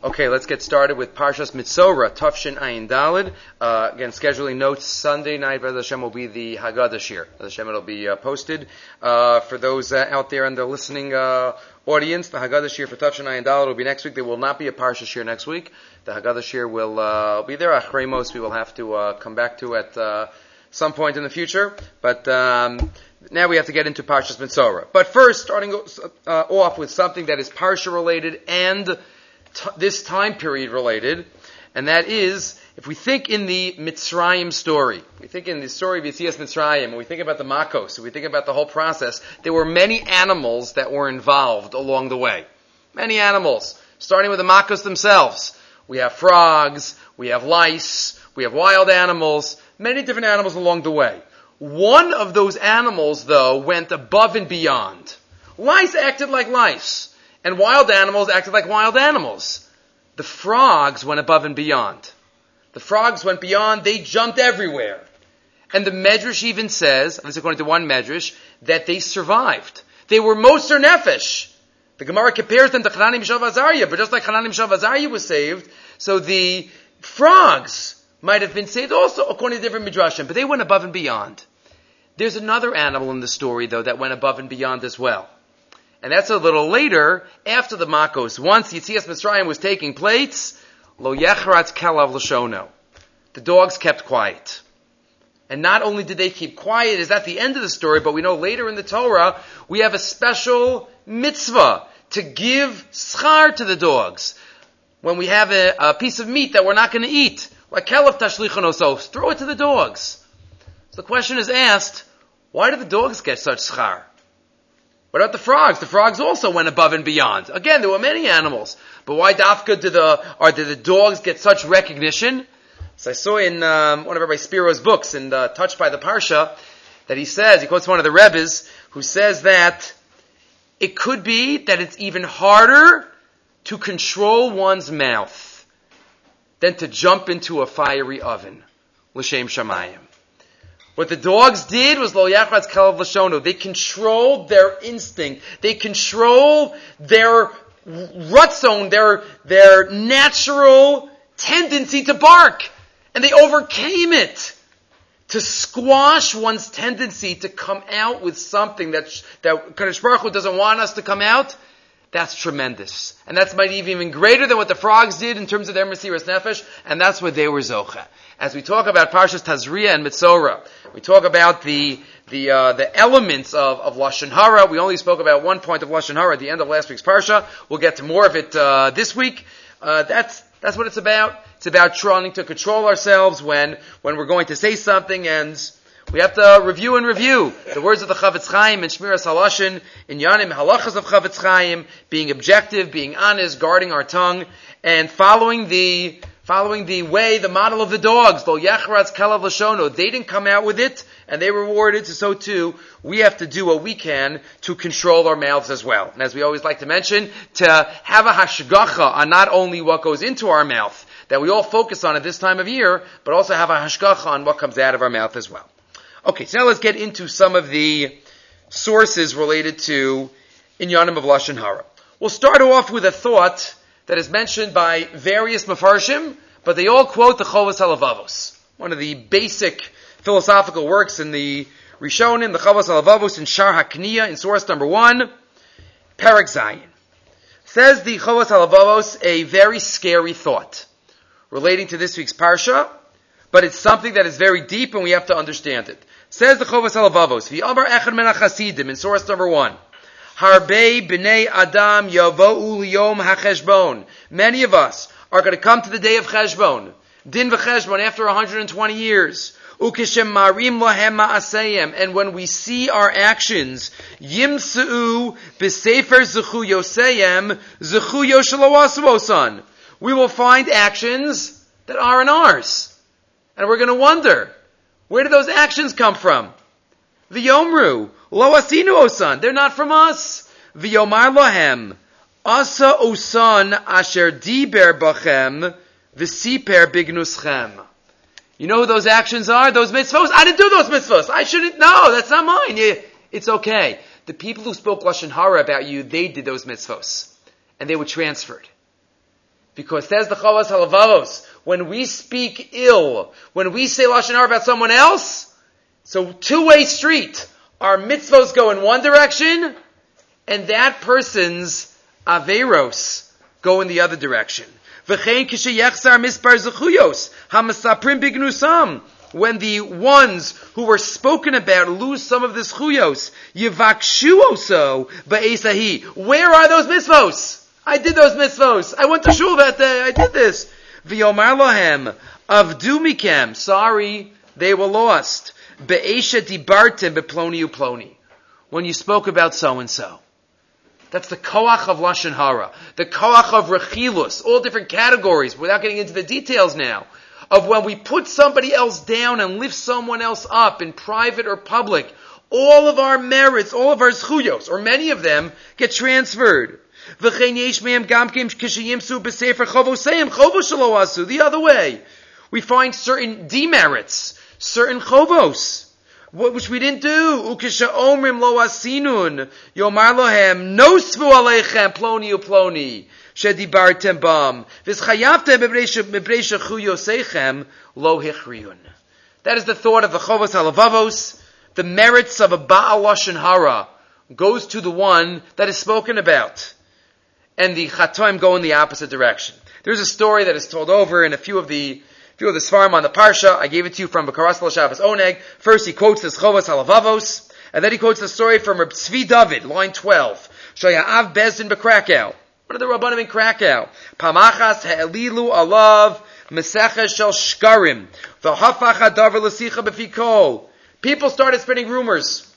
Okay, let's get started with Parshas Mitzora, Tufshin Ayin Dalid. Uh, again, scheduling notes. Sunday night, Brother Hashem, will be the Haggadah shiur. Brother Hashem, it'll be uh, posted. Uh, for those uh, out there in the listening uh, audience, the Haggadah shiur for Tufshin Ayin Dalid will be next week. There will not be a Parsha shiur next week. The Haggadah shiur will uh, be there. Achremos we will have to come back to at some point in the future. But um, now we have to get into Parshas Mitzora. But first, starting off with something that is Parsha related and t- this time period related, and that is if we think in the Mitzrayim story, we think in the story of Yitzias Mitzrayim, and we think about the Makos, and we think about the whole process, there were many animals that were involved along the way. Many animals, starting with the Makos themselves. We have frogs, we have lice, we have wild animals, many different animals along the way. One of those animals, though, went above and beyond. Lice acted like lice and wild animals acted like wild animals. The frogs went above and beyond. The frogs went beyond, they jumped everywhere. And the Medrash even says, this according to one Medrash, that they survived. They were Moser Nefesh. The Gemara compares them to Chananya Mishael v'Azarya, but just like Chananya Mishael v'Azarya was saved, so the frogs might have been saved also according to different Midrashim, but they went above and beyond. There's another animal in the story though that went above and beyond as well. And that's a little later, after the Makos. Once Yitzias Mitzrayim was taking place, Lo Yechratz Kelav Lashono. The dogs kept quiet. And not only did they keep quiet, is that the end of the story, but we know later in the Torah, we have a special mitzvah to give schar to the dogs. When we have a, a piece of meat that we're not going to eat, like kelaf tashlichon throw it to the dogs. So the question is asked, why do the dogs get such schar? What about the frogs? The frogs also went above and beyond. Again, there were many animals. But why Dafka did the, or did the dogs get such recognition? So I saw in um, one of Rabbi Spiro's books, in the Touched by the Parsha, that he says, he quotes one of the Rebbes, who says that it could be that it's even harder to control one's mouth than to jump into a fiery oven. L'shem shamayim. What the dogs did was lo yachratz kalav lashono. They controlled their instinct. They controlled their rutzone, their, their natural tendency to bark. And they overcame it. To squash one's tendency to come out with something that, that Kadosh Baruch Hu doesn't want us to come out, that's tremendous. And that's might even greater than what the frogs did in terms of their Mesiras Nefesh, and that's what they were Zocha as we talk about Parshas Tazria and Mitzora, we talk about the the uh, the elements of, of lashon hara. We only spoke about one point of lashon hara at the end of last week's parsha. We'll get to more of it uh, this week. Uh, that's that's what it's about. It's about trying to control ourselves when when we're going to say something and. We have to review and review the words of the Chafetz Chaim and Shmiras Halashin in Yanim Halachas of Chafetz Chaim, being objective, being honest, guarding our tongue, and following the following the way, the model of the dogs, lo yachratz kalav lashono, they didn't come out with it, and they were rewarded, so too, we have to do what we can to control our mouths as well. And as we always like to mention, to have a hashgacha on not only what goes into our mouth, that we all focus on at this time of year, but also have a hashgacha on what comes out of our mouth as well. Okay, so now let's get into some of the sources related to Inyanim of Lashon Hara. We'll start off with a thought that is mentioned by various mafarshim, but they all quote the Chovas Halavavos, one of the basic philosophical works in the Rishonim, the Chovas Halavavos in Shar HaKniya, in source number one, Perak Zayin. Says the Chovas Halavavos a very scary thought relating to this week's Parsha, but it's something that is very deep and we have to understand it. Says the Chovas Halavavos, V'amar Echad Men HaChasidim, in source number one, Harbe b'nei Adam yavo'u liyom hacheshbon. Many of us are going to come to the day of Cheshbon. Din v'cheshbon after 120 years. Ukishem marim lahem ma'aseyem. And when we see our actions, yimsu'u b'sefer zechu yoseyem zechu yoshalawasu We will find actions that aren't ours. And we're going to wonder, where did those actions come from? The Yomru, Lo asinu osan. They're not from us. V'yomar lohem. Asa osan asher diber bachem v'siper bignuschem. You know who those actions are? Those mitzvahs? I didn't do those mitzvahs. I shouldn't. No, that's not mine. It's okay. The people who spoke lashon hara about you, they did those mitzvahs, and they were transferred. Because says the Chavos Halavavos, when we speak ill, when we say Lashon Hara about someone else, so two-way street. Our mitzvos go in one direction, and that person's averos go in the other direction. When the ones who were spoken about lose some of this chuyos, yivakshu ba'esahi. Where are those mitzvos? I did those mitzvos. I went to shul that day. I did this. V'yomar lohem avdu mikem. Sorry, they were lost. Be'esha dibartim beploni uploni. When you spoke about so and so. That's the koach of lashon hara, the koach of rechilus, all different categories. Without getting into the details now, of when we put somebody else down and lift someone else up in private or public, all of our merits, all of our zchuyos, or many of them, get transferred. The other way, we find certain demerits, certain chovos, which we didn't do. Ukisha omrim lo asinun. Yomar lohem, nosvu aleichem, ploni uploni. Shedibartem bam. Vizchayavtem mebreisha chu yosechem, lo hichriyun. That is the thought of the Chovos Halavavos. The merits of a Baal Lashon Hara goes to the one that is spoken about. And the Chatoim go in the opposite direction. There's a story that is told over in a few of the few of the Svarim on the Parsha. I gave it to you from Bakaras Shabbos Oneg. First he quotes this Chovos Halavavos, and then he quotes the story from Reb Tzvi David, line 12. Av Bezdin Bekrakow. One of the Rabbanim in Krakow. Pamachas Ha'elilu Alav Mesecha Shel Shkarim. V'hafach Hadavar L'sicha B'fikol. People started spreading rumors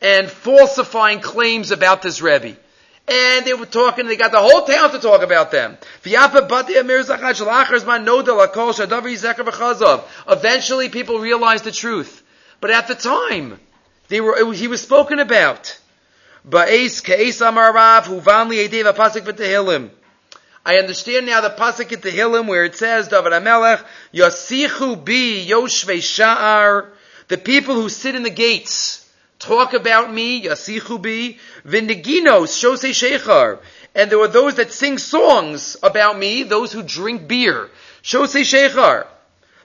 and falsifying claims about this Rebbe. And they were talking, they got the whole town to talk about them. Eventually people realized the truth. But at the time, they were, he was spoken about. I understand now the pasuk in Tehillim where it says, David Amelech, Yasichu bi Sha'ar, the people who sit in the gates, talk about me, yasichu bi, vindiginos, shose shechar. And there were those that sing songs about me, those who drink beer. Shose shechar.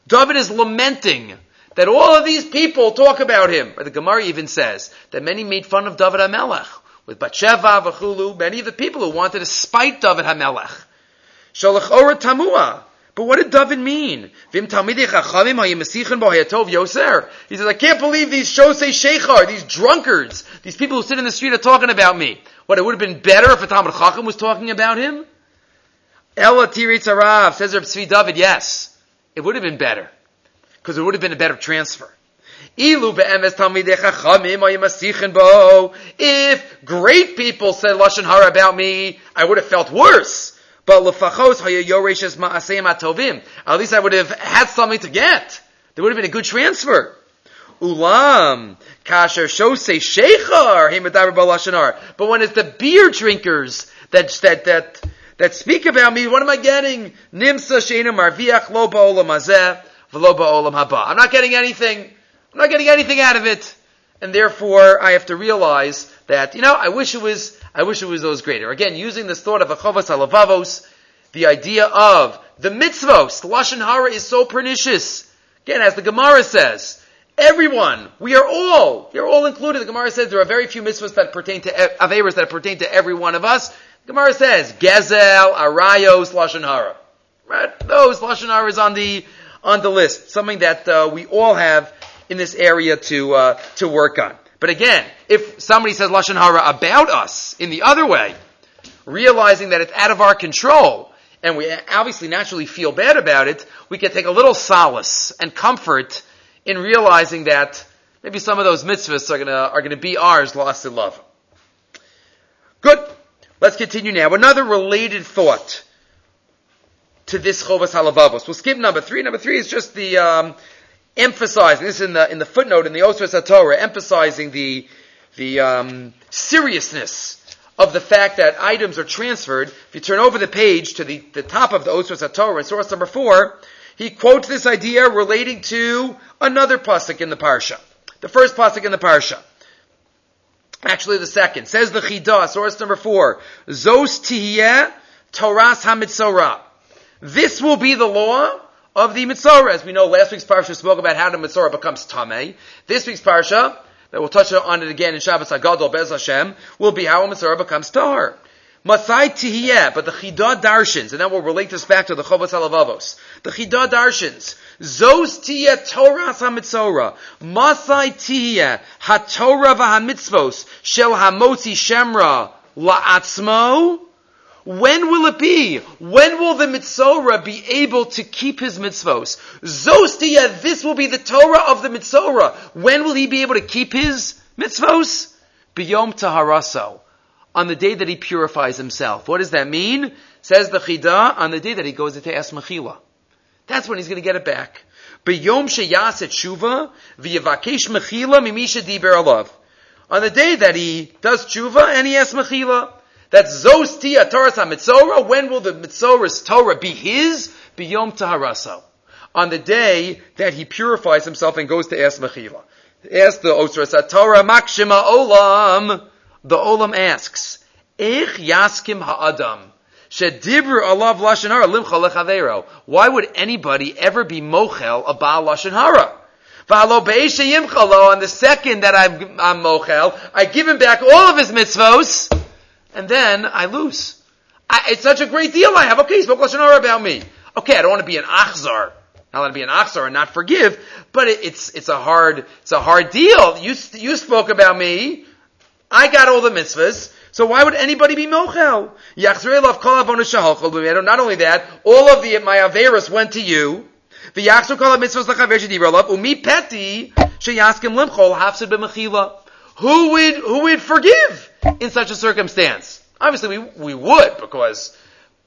David is lamenting that all of these people talk about him. The Gemara even says that many made fun of David HaMelech. With Batsheva, Vachulu, many of the people who wanted to spite David HaMelech. Shalach Ora Tamua. But what did David mean? He says, I can't believe these Shosei Shechar, these drunkards, these people who sit in the street are talking about me. What, it would have been better if a Talmud Chacham was talking about him? Ella Tiritz Arav, says Reb Tzvi David, yes. It would have been better. Because it would have been a better transfer. If great people said Lashon Hara about me, I would have felt worse. But lefachos hayoreshes ma'aseyim atovim. At least I would have had something to get. There would have been a good transfer. Ulam kasher shosei shechar hemadaber balashanar. But when it's the beer drinkers that that that that speak about me, what am I getting? Nimsa sheinu marviach lo ba'olam hazeh v'lo ba'olam haba. I'm not getting anything. I'm not getting anything out of it, and therefore I have to realize that you know I wish it was I wish it was those greater. Again, using this thought of a chovas halavavos, the idea of the mitzvos, lashon hara is so pernicious. Again, as the Gemara says, everyone, we are all, you're all included. The Gemara says there are very few mitzvahs that pertain to averas that pertain to every one of us. The Gemara says gezel, arayos, lashon hara. Right? Those lashon hara is on the on the list. Something that uh, we all have in this area to uh, to work on. But again, if somebody says Lashon Hara about us in the other way, realizing that it's out of our control, and we obviously naturally feel bad about it, we can take a little solace and comfort in realizing that maybe some of those mitzvahs are gonna, are gonna be ours lost in love. Good. Let's continue now. Another related thought to this Chovas Halavavos. We'll skip number three. Number three is just the, um, emphasizing this in the in the footnote in the Osvos Torah, emphasizing the the um, seriousness of the fact that items are transferred. If you turn over the page to the, the top of the Osvos Torah, source number four, he quotes this idea relating to another pasuk in the parsha, the first pasuk in the parsha. Actually, the second says the Chidah, source number four, Zos tihiyeh Toras Hamitzorah. This will be the law of the Mitzorah. As we know, last week's parsha spoke about how the Mitzorah becomes Tameh. This week's parsha, that we'll touch on it again in Shabbos Hagadol Bez Hashem, will be how a Mitzorah becomes Tahar. Mathai Tihiyeh, but the Chidah Darshins, and then we'll relate this back to the Chovos Halavavos. The Chidah Darshins, Zos Tihiyeh Torah HaMitzorah, Mathai Tihiyeh, HaTorah VaHaMitzvos, Shel HaMotzi Shemra, La'atzmo, when will it be? When will the Mitzorah be able to keep his mitzvos? Zostia, this will be the Torah of the Mitzorah. When will he be able to keep his mitzvos? Biyom Taharaso. On the day that he purifies himself. What does that mean? Says the Chidah, on the day that he goes into Es Mechila. That's when he's going to get it back. Biyom Sheyas et Shuva, v'yavakesh Mechila mimisha diber alav. On the day that he does Shuva and he has Mechila. That's Zostia Torah Mitzorah. When will the Mitzorah's Torah be his? Biyom Taharaso. On the day that he purifies himself and goes to ask Mechila. Ask the Osra Torah Makshima Olam. The Olam asks, Ich Yaskim Ha'adam. Shedibru alav lashon hara limcha lechavero. Why would anybody ever be mochel a baal hara? V'alo. On the second that I'm, I'm mochel, I give him back all of his mitzvos and then I lose. I, it's such a great deal I have. Okay, he spoke lashon hara about me. Okay, I don't want to be an achzar. I want to be an achzar and not forgive, but it, it's it's a hard it's a hard deal. You you spoke about me. I got all the mitzvahs. So why would anybody be mochel? Not only that, all of the my averas went to you. The. Who would who would forgive? In such a circumstance? Obviously, we, we would because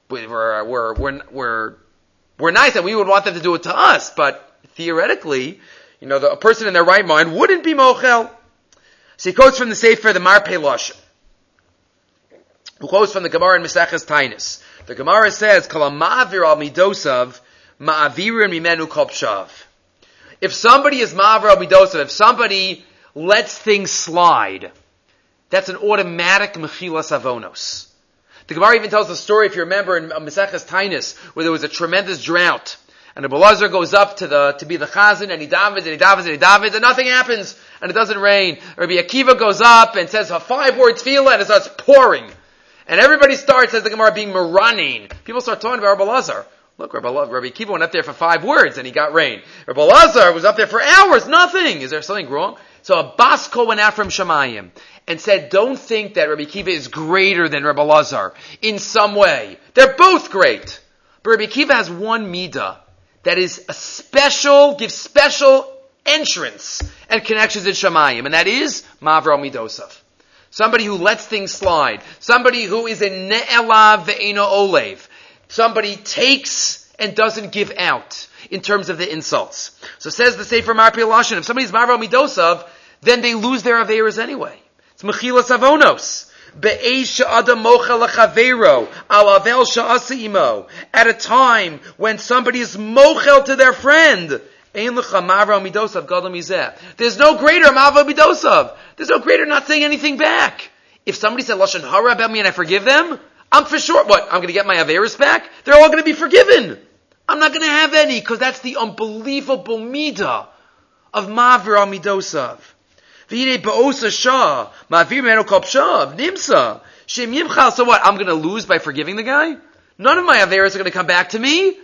we're, we're, we're, we're, we're nice and we would want them to do it to us, but theoretically, you know, the, a person in their right mind wouldn't be mochel. So he quotes from the Sefer, the Marpei Lashon. Who quotes from the Gemara in Maseches Tainis. The Gemara says, Kalamavir al midosav, ma'avirin mimenu kopshav. If somebody is ma'avir al midosav, if somebody lets things slide, that's an automatic mechilas avonos. The Gemara even tells the story, if you remember, in Maseches Tainis, where there was a tremendous drought. And the Belazar goes up to the, to be the chazan, and he davens, and he davens, and he davens, and nothing happens, and it doesn't rain. Rabbi Akiva goes up and says a five words tefillah, and it starts pouring. And everybody starts, as the Gemara, being maranin. People start talking about Lazar. Look, Rabbi, Rabbi Akiva went up there for five words, and he got rain. Rabbi Lazar was up there for hours, nothing. Is there something wrong? So a basko went out from Shemayim and said, don't think that Rabbi Kiva is greater than Rabbi Lazar in some way. They're both great. But Rabbi Kiva has one midah that is a special, gives special entrance and connections in Shemayim, and that is Mavro Midosav. Somebody who lets things slide. Somebody who is a ne'elav ve'eno olev. Somebody takes and doesn't give out in terms of the insults. So says the Sefer Marpei Lashon, if somebody's Mavro Midosav, then they lose their Averas anyway. It's Mechilas Avonos. At a time when somebody is mochel to their friend. There's no greater mavra midosav. There's no greater not saying anything back. If somebody said lashon hara about me and I forgive them, I'm for sure. What? I'm going to get my averis back. They're all going to be forgiven. I'm not going to have any because that's the unbelievable midah of mavra midosav. V'yidei ba'osa shah, ma'avir meno kol pshav, nimsa, shem yimchal, so what, I'm gonna lose by forgiving the guy? None of my averas are gonna come back to me,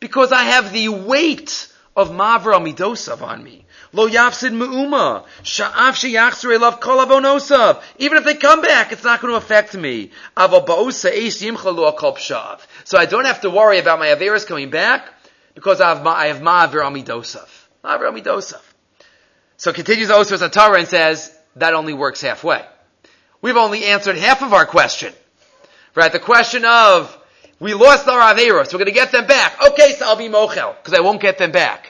because I have the weight of mavra midosav on me. Lo yafsid me'uma, sha'af sheyachzer elav kol avonosav. Even if they come back, it's not going to affect me. Avo ba'osa eish yimchal lo kol pshav. So I don't have to worry about my averas coming back, because I have, ma- I have ma'avir amidosav. Ma'avir amidosav. So continues Osir Torah and says, that only works halfway. We've only answered half of our question. Right? The question of, we lost our Averos, we're going to get them back. Okay, so I'll be Mochel, because I won't get them back.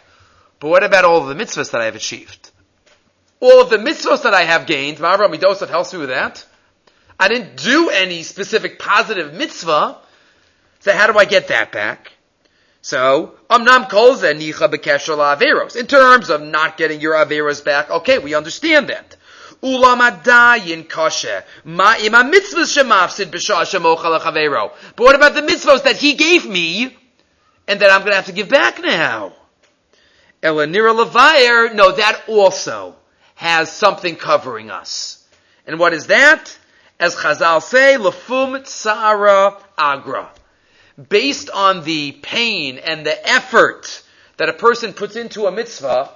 But what about all of the mitzvahs that I have achieved? All of the mitzvahs that I have gained, Ma'avra Midosov helps me with that. I didn't do any specific positive mitzvah, so how do I get that back? So, amnam kol nicha bekesher averos. In terms of not getting your averos back, okay, we understand that. Ulam adayin kashe. Ma ima mitzvahs shemafsid b'shah. But what about the mitzvahs that he gave me and that I'm going to have to give back now. Elanira Levayer, no, that also has something covering us. And what is that? As Chazal say, Lefum Tsara Agra. Based on the pain and the effort that a person puts into a mitzvah,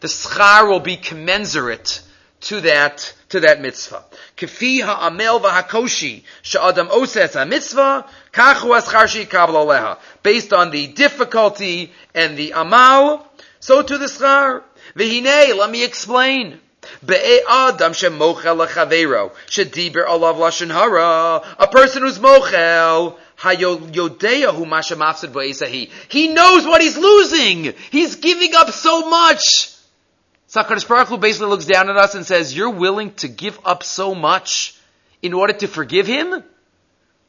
the schar will be commensurate to that to that mitzvah. Kefi ha'amel v'hakoshi she'adam oses ha-mitzvah kachu aschar aleha. Based on the difficulty and the amal, so to the schar. V'hinei, let me explain. A person who's mochel he knows what he's losing. He's giving up so much. Sakadosh Baruch basically looks down at us and says, "You're willing to give up so much in order to forgive him,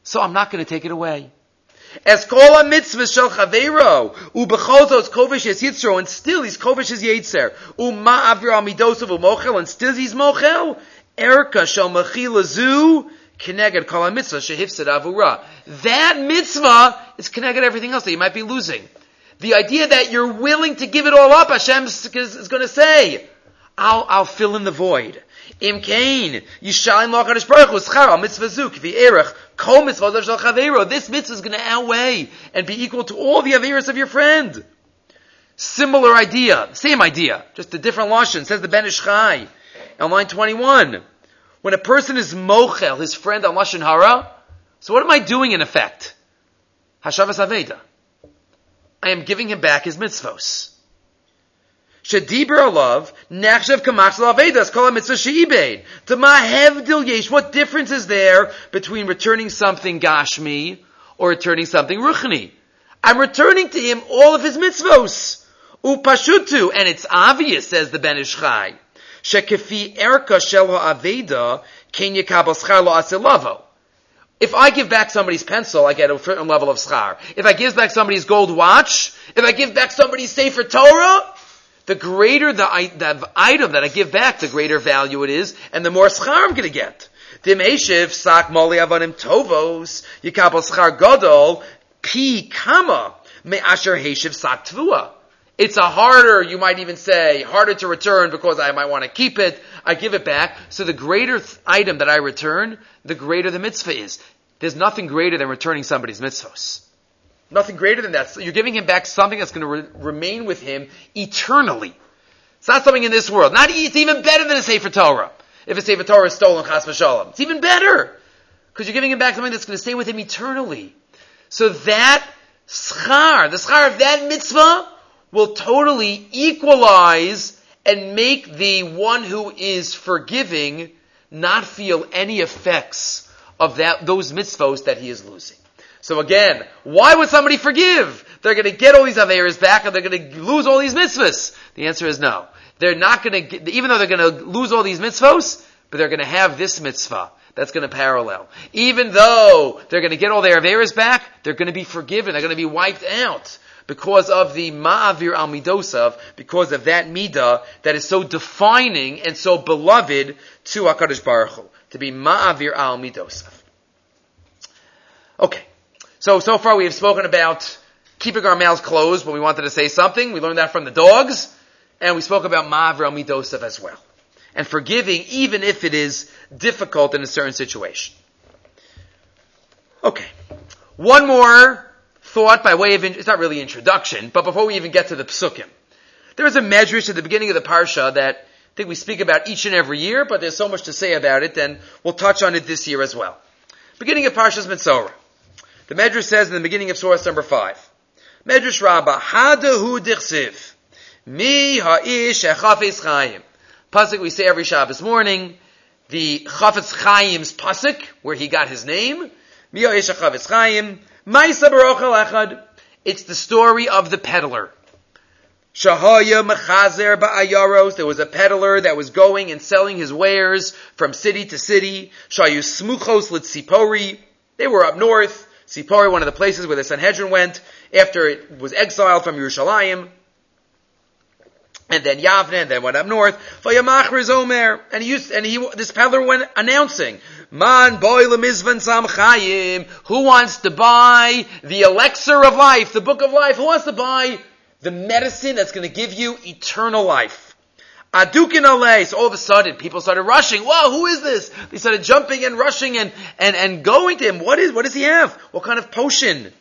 so I'm not going to take it away." As kol mitzvah shel chaveiro ubechozos kovish es yitzro, and still he's kovish es yitzer uma avir amidosav umochel, and still he's mochel. Erka shel mechila zu Keneged kol mitzvah shehifsid avura. That mitzvah is keneged everything else that you might be losing. The idea that you're willing to give it all up, Hashem is going to say, I'll, I'll fill in the void. Im kain, yishalim lachadish baruch hu schar mitzvah zu kvi erech kol mitzvah shel chavero. This mitzvah is going to outweigh and be equal to all the averos of your friend. Similar idea, same idea, just a different lashon. Says the Ben Chai on line twenty-one. When a person is mochel, his friend on Lashon Hara, so what am I doing in effect? Hashavas Aveda. I am giving him back his mitzvos. Shadiber alav, nachshav kamachsal avedas, kol mitzvah she'ibeid. T'ma yesh, what difference is there between returning something gashmi or returning something ruchni? I'm returning to him all of his mitzvos. Upashutu, and it's obvious, says the Ben Ish Chai. Shekefi erka shel ha'aveda ken yekabel schar lo asilavo. If I give back somebody's pencil, I get a certain level of schar. If I give back somebody's gold watch, if I give back somebody's Sefer Torah, the greater the, the item that I give back, the greater value it is, and the more schar I'm going to get. Dim eshiv sak moli avanim tovos yikabel schar gadol pi kama me asher heshiv sak tvua. It's a harder, you might even say, harder to return because I might want to keep it. I give it back. So the greater th- item that I return, the greater the mitzvah is. There's nothing greater than returning somebody's mitzvahs. Nothing greater than that. So you're giving him back something that's going to re- remain with him eternally. It's not something in this world. Not, it's even better than a Sefer Torah. If a Sefer Torah is stolen, chas v'shalom. It's even better. Because you're giving him back something that's going to stay with him eternally. So that schar, the schar of that mitzvah, will totally equalize and make the one who is forgiving not feel any effects of that, those mitzvos that he is losing. So again, why would somebody forgive? They're going to get all these averas back and they're going to lose all these mitzvahs. The answer is no. They're not going to, even though they're going to lose all these mitzvahs, but they're going to have this mitzvah that's going to parallel. Even though they're going to get all their averas back, they're going to be forgiven. They're going to be wiped out because of the ma'avir al midosav, because of that midah that is so defining and so beloved to Hakadosh Baruch Hu, to be ma'avir al midosav. Okay, so so far we have spoken about keeping our mouths closed when we wanted to say something. We learned that from the dogs, and we spoke about ma'avir al midosav as well, and forgiving even if it is difficult in a certain situation. Okay, one more thought by way of, it's not really introduction, but before we even get to the psukim. There is a medrash at the beginning of the parsha that I think we speak about each and every year, but there's so much to say about it, and we'll touch on it this year as well. Beginning of Parshas Mitzorah. The medrash says in the beginning of Surah number 5, Medrash Rabbah, Hadahu dichsiv, mi ha'ish echafes chayim. Pasuk we say every Shabbos morning, the Chafetz Chaim's pasuk, where he got his name, mi ha'ish echafes chayim, it's the story of the peddler. Shahaya Mechazer Ba'ayaros. There was a peddler that was going and selling his wares from city to city. Shayu Smuchos Litzipori. They were up north. Sipori, one of the places where the Sanhedrin went after it was exiled from Yerushalayim. and then Yavne, and then went up north. Vayamachriz Omer, and he used, and he, this peddler went announcing, Man boy lemizvan sam chayim, who wants to buy the elixir of life, the book of life? Who wants to buy the medicine that's going to give you eternal life? Adukin alay. So all of a sudden, people started rushing. Whoa, who is this? They started jumping and rushing and, and, and going to him. What is, what does he have? What kind of potion?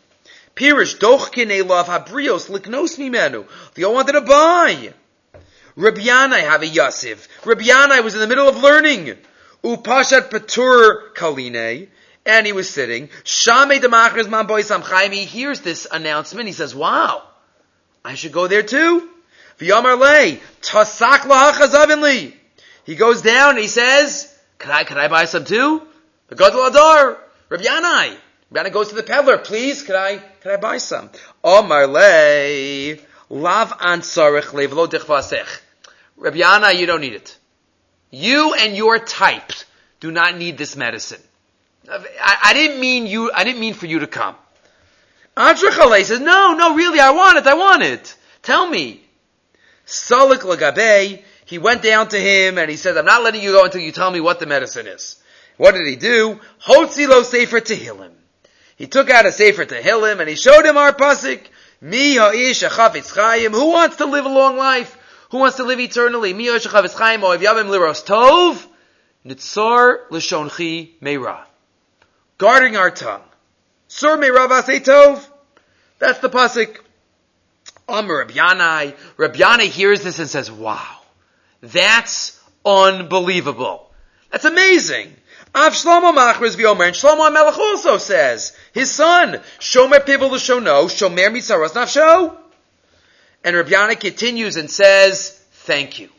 Pirish, dochkin elav habrios liknos mimenu. They all wanted to buy. Rabbi Yanai have a Yasiv. Rabbi Yanai was in the middle of learning. Upashat Patur Kaline. And he was sitting. Shame Demachris Man Boy Samchaim. He hears this announcement. He says, wow, I should go there too. V'yamar lei, tasak lahachazavin He goes down and he says, can I, can I buy some too? The Gadol Adar, Rabbi Yanai. Rabbi Yanai goes to the peddler, please, can I, can I buy some? Omar lei, lav ansarech levlo dichvasech. Rabbi Yanai, you don't need it. You and your type do not need this medicine. I, I didn't mean you, I didn't mean for you to come. Antrachale says, no, no, really, I want it, I want it. Tell me. Salik Lagabe, he went down to him and he said, I'm not letting you go until you tell me what the medicine is. What did he do? Hotzi lo sefer tehillim. He took out a sefer tehillim and he showed him our pasuk. Mi ha'ish chayim. Who wants to live a long life? Who wants to live eternally? Mi Yoshechav Chaim Oiv Yavim Liros Tov Nitzar L'Shonchi Meira. Guarding our tongue. Sur Meira Tov. That's the pasuk. Amr Rabbi Yanai. Rabbi Yanai hears this and says, "Wow, that's unbelievable. That's amazing." Av Shlomo Machriz v'Omer, and Shlomo HaMelech also says, his son, Shomer Pivel L'Shono, Shomer Mitzaros Nafsho. And Rabbi Yanai continues and says, thank you.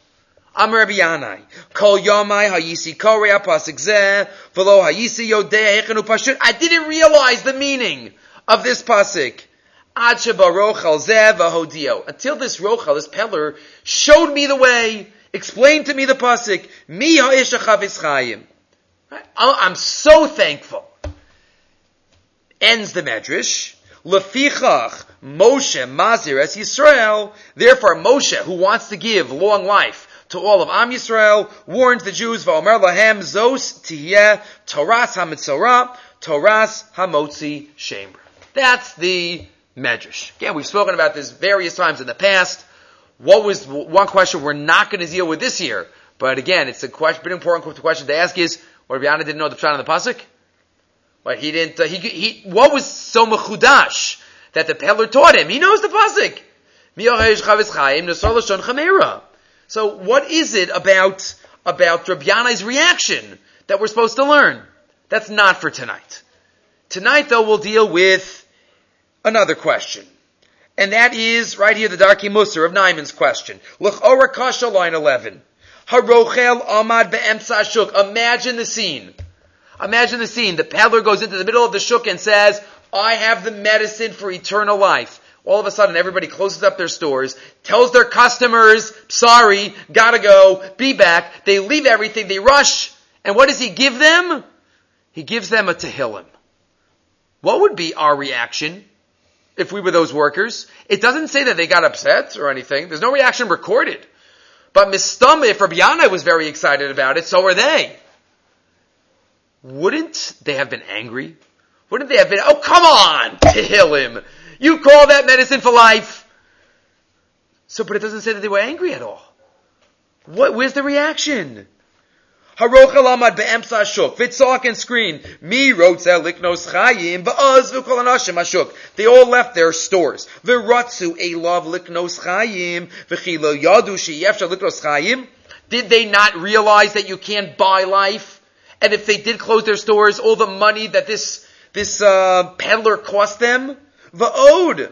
I'm Rabbi Yanai. Kol yomai hayisi korea pasik zeh, v'lo hayisi yodea hechenu pashut. I didn't realize the meaning of this pasik. Until this rochal, this peddler, showed me the way, explained to me the pasik. Mi chayim. Oh, I'm so thankful. Ends the medrash. Lefichach Moshe Mazir as Yisrael. Therefore, Moshe, who wants to give long life to all of Am Yisrael, warns the Jews, Va'omer lahem zos tiyeh Toras hamitzorah, Toras hamotzi shemer. That's the medrash. Again, we've spoken about this various times in the past. What was one question we're not going to deal with this year? But again, it's a question, pretty important question to ask is, what Rabbi didn't know the pshat on the pasuk? But he didn't. Uh, he, he what was so mechudash that the peddler taught him? He knows the pasuk. So what is it about about Rabbi reaction that we're supposed to learn? That's not for tonight. Tonight, though, we'll deal with another question. And that is right here the Darkei Musar of Naiman's question. L'chora kasha line 11. Harochel amad shuk. Imagine the scene. Imagine the scene. The peddler goes into the middle of the shuk and says, I have the medicine for eternal life. All of a sudden, everybody closes up their stores, tells their customers, sorry, gotta go, be back. They leave everything, they rush, and what does he give them? He gives them a Tehillim. What would be our reaction if we were those workers? It doesn't say that they got upset or anything. There's no reaction recorded. But Mistama, if Rabbi was very excited about it, so are they wouldn't they have been angry? Wouldn't they have been, oh come on, Tehillim. You call that medicine for life. So, but it doesn't say that they were angry at all. What, where's the reaction? Vitzak and. Mi rotzel liknos chayim v'kol anashim ashuk. They all left their stores. Elav liknos chayim v'chilo yadu sheyefsha liknos chayim. Did they not realize that you can't buy life? And if they did close their stores, all the money that this, this, uh, peddler cost them, va'od.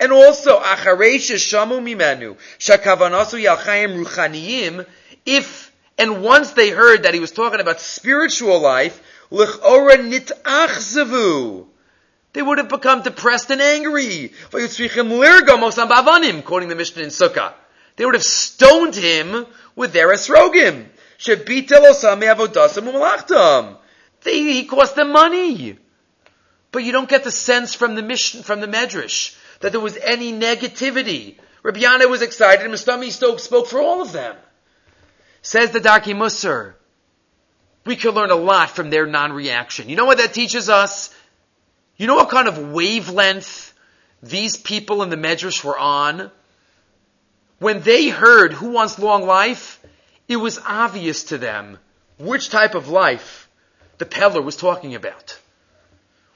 And also, acharesh shamu mimenu, shakavanasu yalchayim ruchaniyim, if, and once they heard that he was talking about spiritual life, nitachzavu, they would have become depressed and angry. Quoting the Mishnah in Sukkah. They would have stoned him with their esrogim. He cost them money. But you don't get the sense from the mission, from the medrash that there was any negativity. Rabbi Yanai was excited, and Mustami spoke for all of them. Says the Darkei Musar, we could learn a lot from their non-reaction. You know what that teaches us? You know what kind of wavelength these people in the Medrash were on? When they heard who wants long life, it was obvious to them which type of life the peddler was talking about.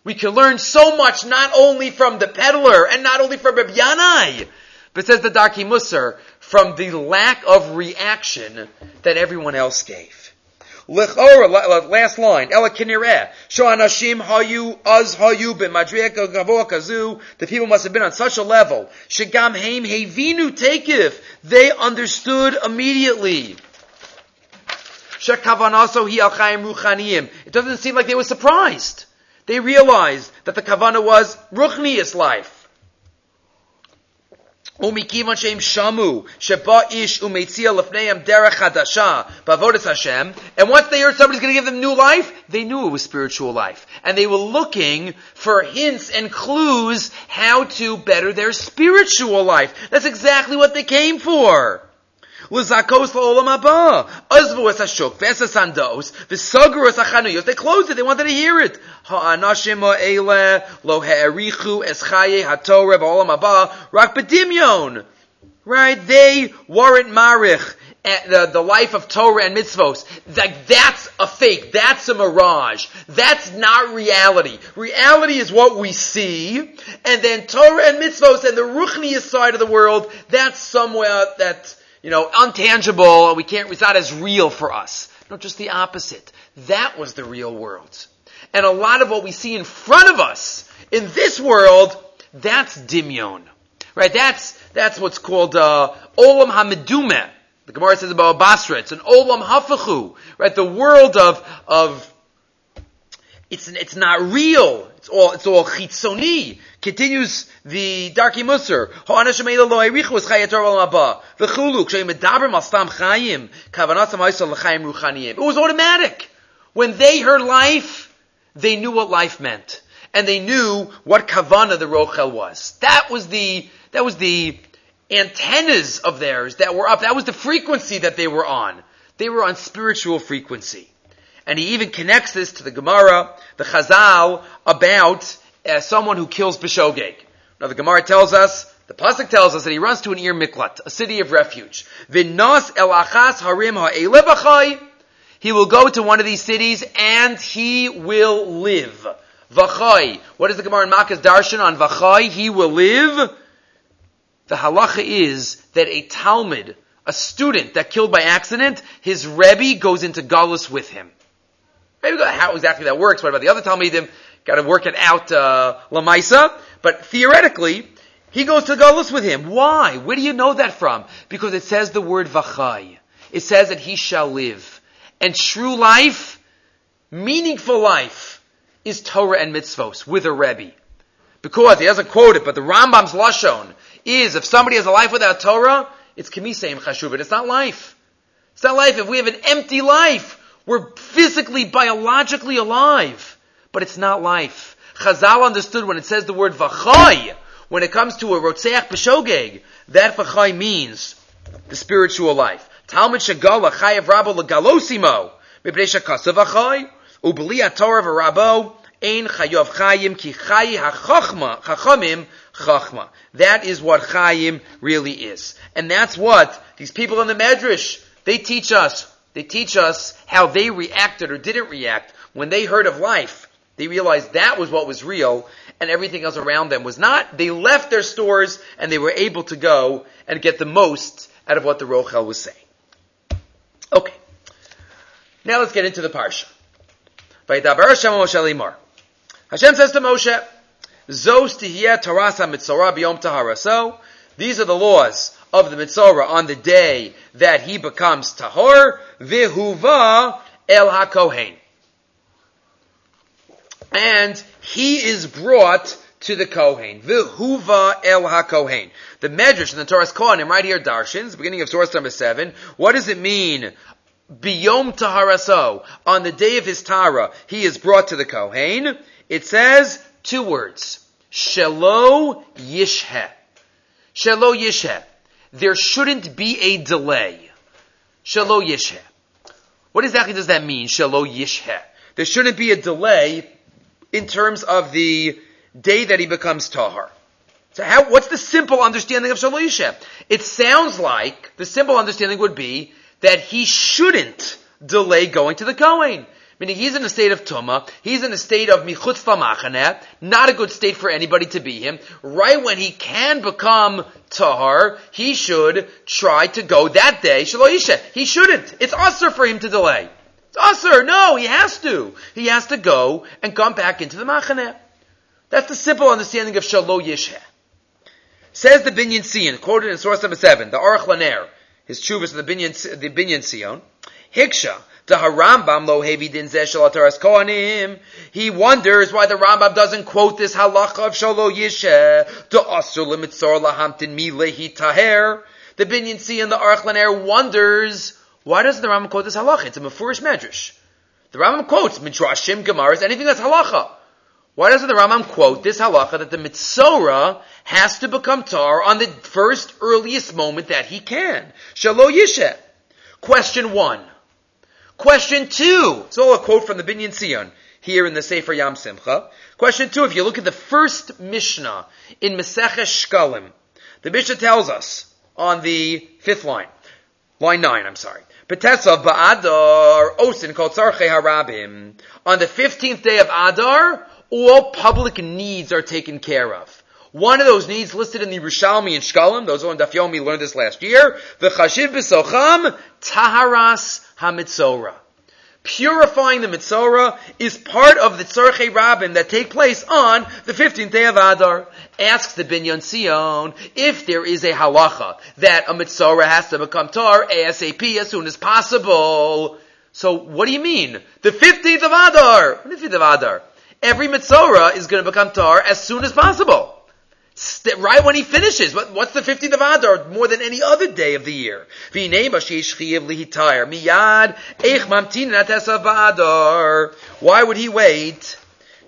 We can learn so much not only from the peddler and not only from Rabbi Yanai, but says the Darkei Musar, from the lack of reaction that everyone else gave. Last line. The people must have been on such a level. They understood immediately. It doesn't seem like they were surprised. They realized that the kavana was ruchnius life. ומכיוון שהם שמעו שבא איש ומציע לפניהם דרך חדשה בעבודת Hashem, and once they heard somebody's going to give them new life, they knew it was spiritual life. And they were looking for hints and clues how to better their spiritual life. That's exactly what they came for. Sandos. They closed it, they wanted to hear it. Rak. Right? They weren't marich. The, the life of Torah and mitzvos. Like, that's a fake. That's a mirage. That's not reality. Reality is what we see. And then Torah and mitzvos and the ruchniest side of the world, that's somewhere that you know, untangible, we can't, it's not as real for us. No, just the opposite. That was the real world. And a lot of what we see in front of us in this world, that's dimyon. Right? That's, that's what's called, uh, olam hamedumeh. The Gemara says about Basra, it's an olam hafachu. Right? The world of, of, it's, it's not real. It's all, it's all chitzoni. Continues the Darkei Musar. It was automatic. When they heard life, they knew what life meant. And they knew what kavana the rochel was. That was the, that was the antennas of theirs that were up. That was the frequency that they were on. They were on spiritual frequency. And he even connects this to the Gemara, the Chazal, about uh, someone who kills Bishogeg. Now the Gemara tells us, the Pasuk tells us that he runs to an Ir Miklat, a city of refuge. Vinas el achas harim. He will go to one of these cities and he will live. Vachai. What is the Gemara in Makkah's Darshan on Vachai? He will live. The halacha is that a Talmud, a student that killed by accident, his Rebbe goes into Galus with him. Maybe how exactly that works. What about the other Talmudim? Got to work it out, uh, Lamaisa. But theoretically, he goes to Galus with him. Why? Where do you know that from? Because it says the word vachai. It says that he shall live. And true life, meaningful life, is Torah and mitzvos with a Rebbe. Because he doesn't quote it, but the Rambam's lashon is if somebody has a life without Torah, it's kemiseim chashuvit. It's not life. It's not life. If we have an empty life, we're physically, biologically alive, but it's not life. Chazal understood when it says the word v'chay, when it comes to a rotzeach b'shogeg, that v'chay means the spiritual life. Talmud shagala chayav rabo legalosimo, mipnei shakasav v'chay, ubli atorah v'rabo, ein chayav chayim ki chay hachachma, chachamim chachma. That is what chayim really is. And that's what these people in the Medrash, they teach us. They teach us how they reacted or didn't react when they heard of life they realized that was what was real and everything else around them was not. They left their stores and they were able to go and get the most out of what the Rochel was saying. Okay. Now let's get into the Parsha. Hashem says to Moshe, Zos tahara. these are the laws of the mitzorah on the day that he becomes tahor, vihuva el hakohen and he is brought to the Kohen. V'huva el ha-Kohen. The Medrash in the torah Toras Kohanim, right here, Darshins, beginning of source number seven. What does it mean? Biyom taharaso. On the day of his Tara, he is brought to the Kohen. It says two words. Shelo Yishhe. Shelo Yishhe. There shouldn't be a delay. Yishhe. What exactly does that mean? Yishhe. There shouldn't be a delay in terms of the day that he becomes tahar. So how, what's the simple understanding of Yishhe? It sounds like the simple understanding would be that he shouldn't delay going to the Kohen. Meaning he's in a state of tuma, he's in a state of michutz lamachaneh, not a good state for anybody to be him. Right when he can become tahar, he should try to go that day, shaloisha. He shouldn't. It's usher for him to delay. It's usher. No, he has to. He has to go and come back into the machaneh. That's the simple understanding of shalo. Says the Binyan Sion, quoted in source number seven, the Aruch Laner, his chuvas of the Binyan, the Binyan Sion, Hiksha, the Harambam lo hevi din ataras kohanim. He wonders why the Rambam doesn't quote this halacha of shalo yishe to asur limitzor lahamtin. The Binyan Sion and the Aruch Laner wonders why doesn't the Rambam quote this halacha? It's a mafurish medrash. The Rambam quotes midrashim, gemaras, anything that's halacha. Why doesn't the Rambam quote this halacha that the mitzora has to become tar on the first earliest moment that he can? Shalo yishe. Question one. Question two. It's all a quote from the Binyan Sion here in the Sefer Yam Simcha. Question two. If you look at the first Mishnah in Maseches Shkalim, the Mishnah tells us on the fifth line, line nine. I'm sorry. Petesa ba'adar osin called sarche harabim. On the fifteenth day of Adar, all public needs are taken care of. One of those needs listed in the Rishalmi and Shkalim, those who in Daf Yomi learned this last year, the Chashiv b'socham, Taharas HaMitzorah. Purifying the Mitzorah is part of the Tzorchei Rabim that take place on the 15th day of Adar. Asks the Binyan Sion if there is a halacha that a Mitzorah has to become tar ASAP as soon as possible. So what do you mean? The 15th of Adar! The 15th of Adar. Every Mitzorah is going to become tar as soon as possible. St- right when he finishes. What, what's the 15th of Adar more than any other day of the year? Why would he wait?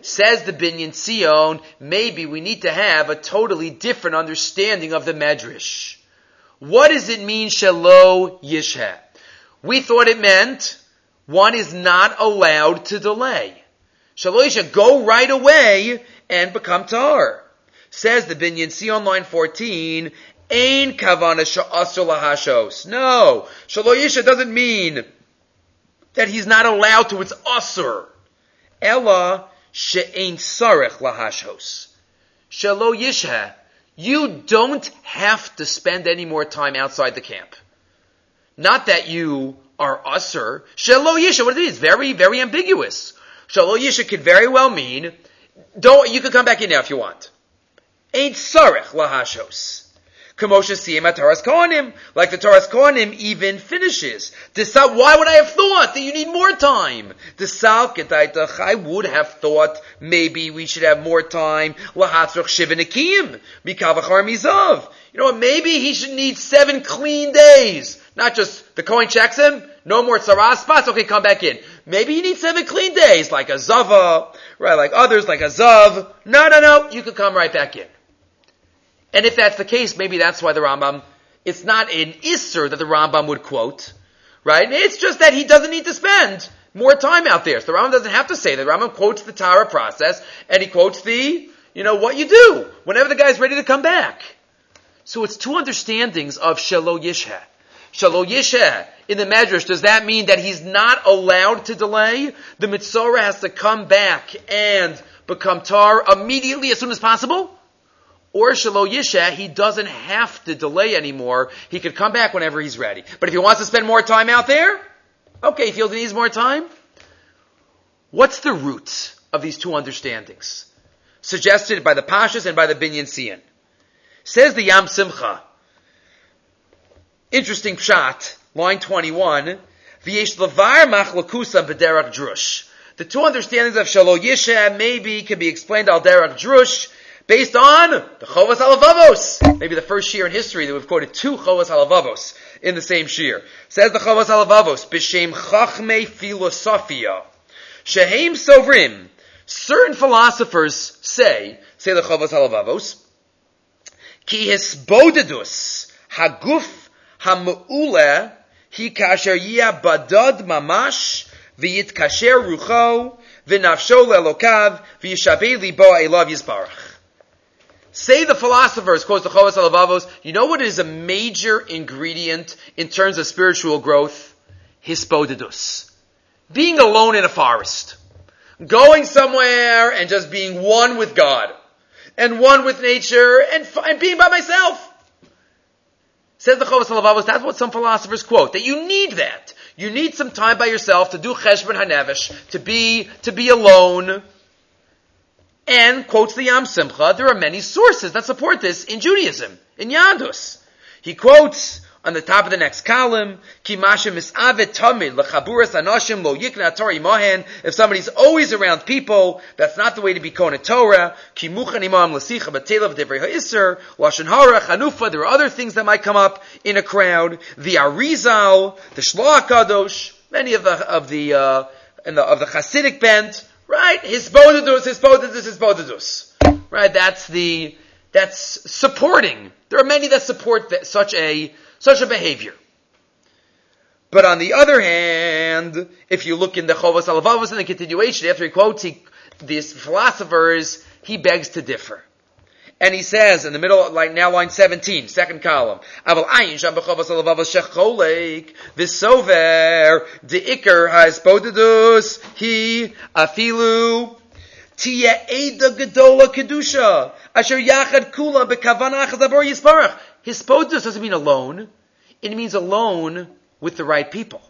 Says the Binyan Sion, maybe we need to have a totally different understanding of the Medrash. What does it mean, Shalo Yishha? We thought it meant one is not allowed to delay. Shalo Yishha, go right away and become tar. Says the Binyan, see on line 14, Ain kavana sha'asur lahashos. No. Shalo Yisha doesn't mean that he's not allowed to, it's asur. Ella she'ain sarech lahashos. Shalo Yisha, you don't have to spend any more time outside the camp. Not that you are usher. Shalo Yisha, what it is, very, very ambiguous. Shalo Yisha could very well mean, don't, you could come back in now if you want. Ain't sarech lahashos. Kamosha siyim at Toras Kohanim, like the Toras Kohanim even finishes. Why would I have thought that you need more time? I would have thought maybe we should have more time. Lahatzrach shivinikim, mikavachar mizav. You know what? Maybe he should need seven clean days. Not just the Kohen checks him, no more tzara spots, okay, come back in. Maybe you need seven clean days, like a zava, right, like others, like a zav. No, no, no, you could come right back in. And if that's the case, maybe that's why the Rambam, it's not an Isser that the Rambam would quote, right? It's just that he doesn't need to spend more time out there. So the Rambam doesn't have to say that. The Rambam quotes the Tara process, and he quotes the, you know, what you do whenever the guy's ready to come back. So it's two understandings of Shelo Yishah. Shalo Yisheh in the Medrash, does that mean that he's not allowed to delay? The Mitzorah has to come back and become tar immediately as soon as possible? Or Shalo Yisha, he doesn't have to delay anymore. He could come back whenever he's ready. But if he wants to spend more time out there, okay, he feels he needs more time. What's the root of these two understandings? Suggested by the Pashas and by the Binyan Sion. Says the Yam Simcha. Interesting shot, line 21. V'yesh levar machlakusa drush. The two understandings of Shalo Yisha maybe can be explained al derach drush based on the Chovas Halavavos. Maybe the first year in history that we've quoted two Chovas Halavavos in the same shear. Says the Chovas Halavavos, B'Shem Chachme Philosophia. Shehem Sovrim. Certain philosophers say, Say the Chovas Halavavos. Ki hisbodedus haguf hamu'ule hi kasher yia badad mamash v'yit kasher rucho v'nafsho lelokav v'yishavei libo elav yisbarach. Say the philosophers, quotes the Chovas Halavavos, you know what is a major ingredient in terms of spiritual growth? Hispodidus. Being alone in a forest. Going somewhere and just being one with God. And one with nature and, and being by myself. Says the Chovas Halavavos, that's what some philosophers quote, that you need that. You need some time by yourself to do cheshbon hanevesh, to be, to be alone, and quotes the Yam Simcha, there are many sources that support this in Judaism, in Yadus. He quotes on the top of the next column, Kimasha misavet tamid lechaburas anashim lo yikna Torah. If somebody's always around people, that's not the way to be Kona Torah. Kimuchan imam lasicha batelav devrei ha'isr, lashon hara, chanufa. There are other things that might come up in a crowd. The Arizal, the Shloah Kadosh, many of the of the uh, the, of the Hasidic bent Right? his bodadus, his Hisbodidus, hisbodidus, hisbodidus. Right? That's the, that's supporting. There are many that support that, such a, such a behavior. But on the other hand, if you look in the Chovas Alavavos in the continuation, after he quotes he, these philosophers, he begs to differ. And he says in the middle, like now line 17, second column, Aval ayin sham b'chavas alavavas v'sover, de'ikr ha'esbodedus, he, afilu, tia eda gedola kedusha, asher yachad kula b'kavana achazabor yisparach. Hispodus doesn't mean alone. It means alone with the right people.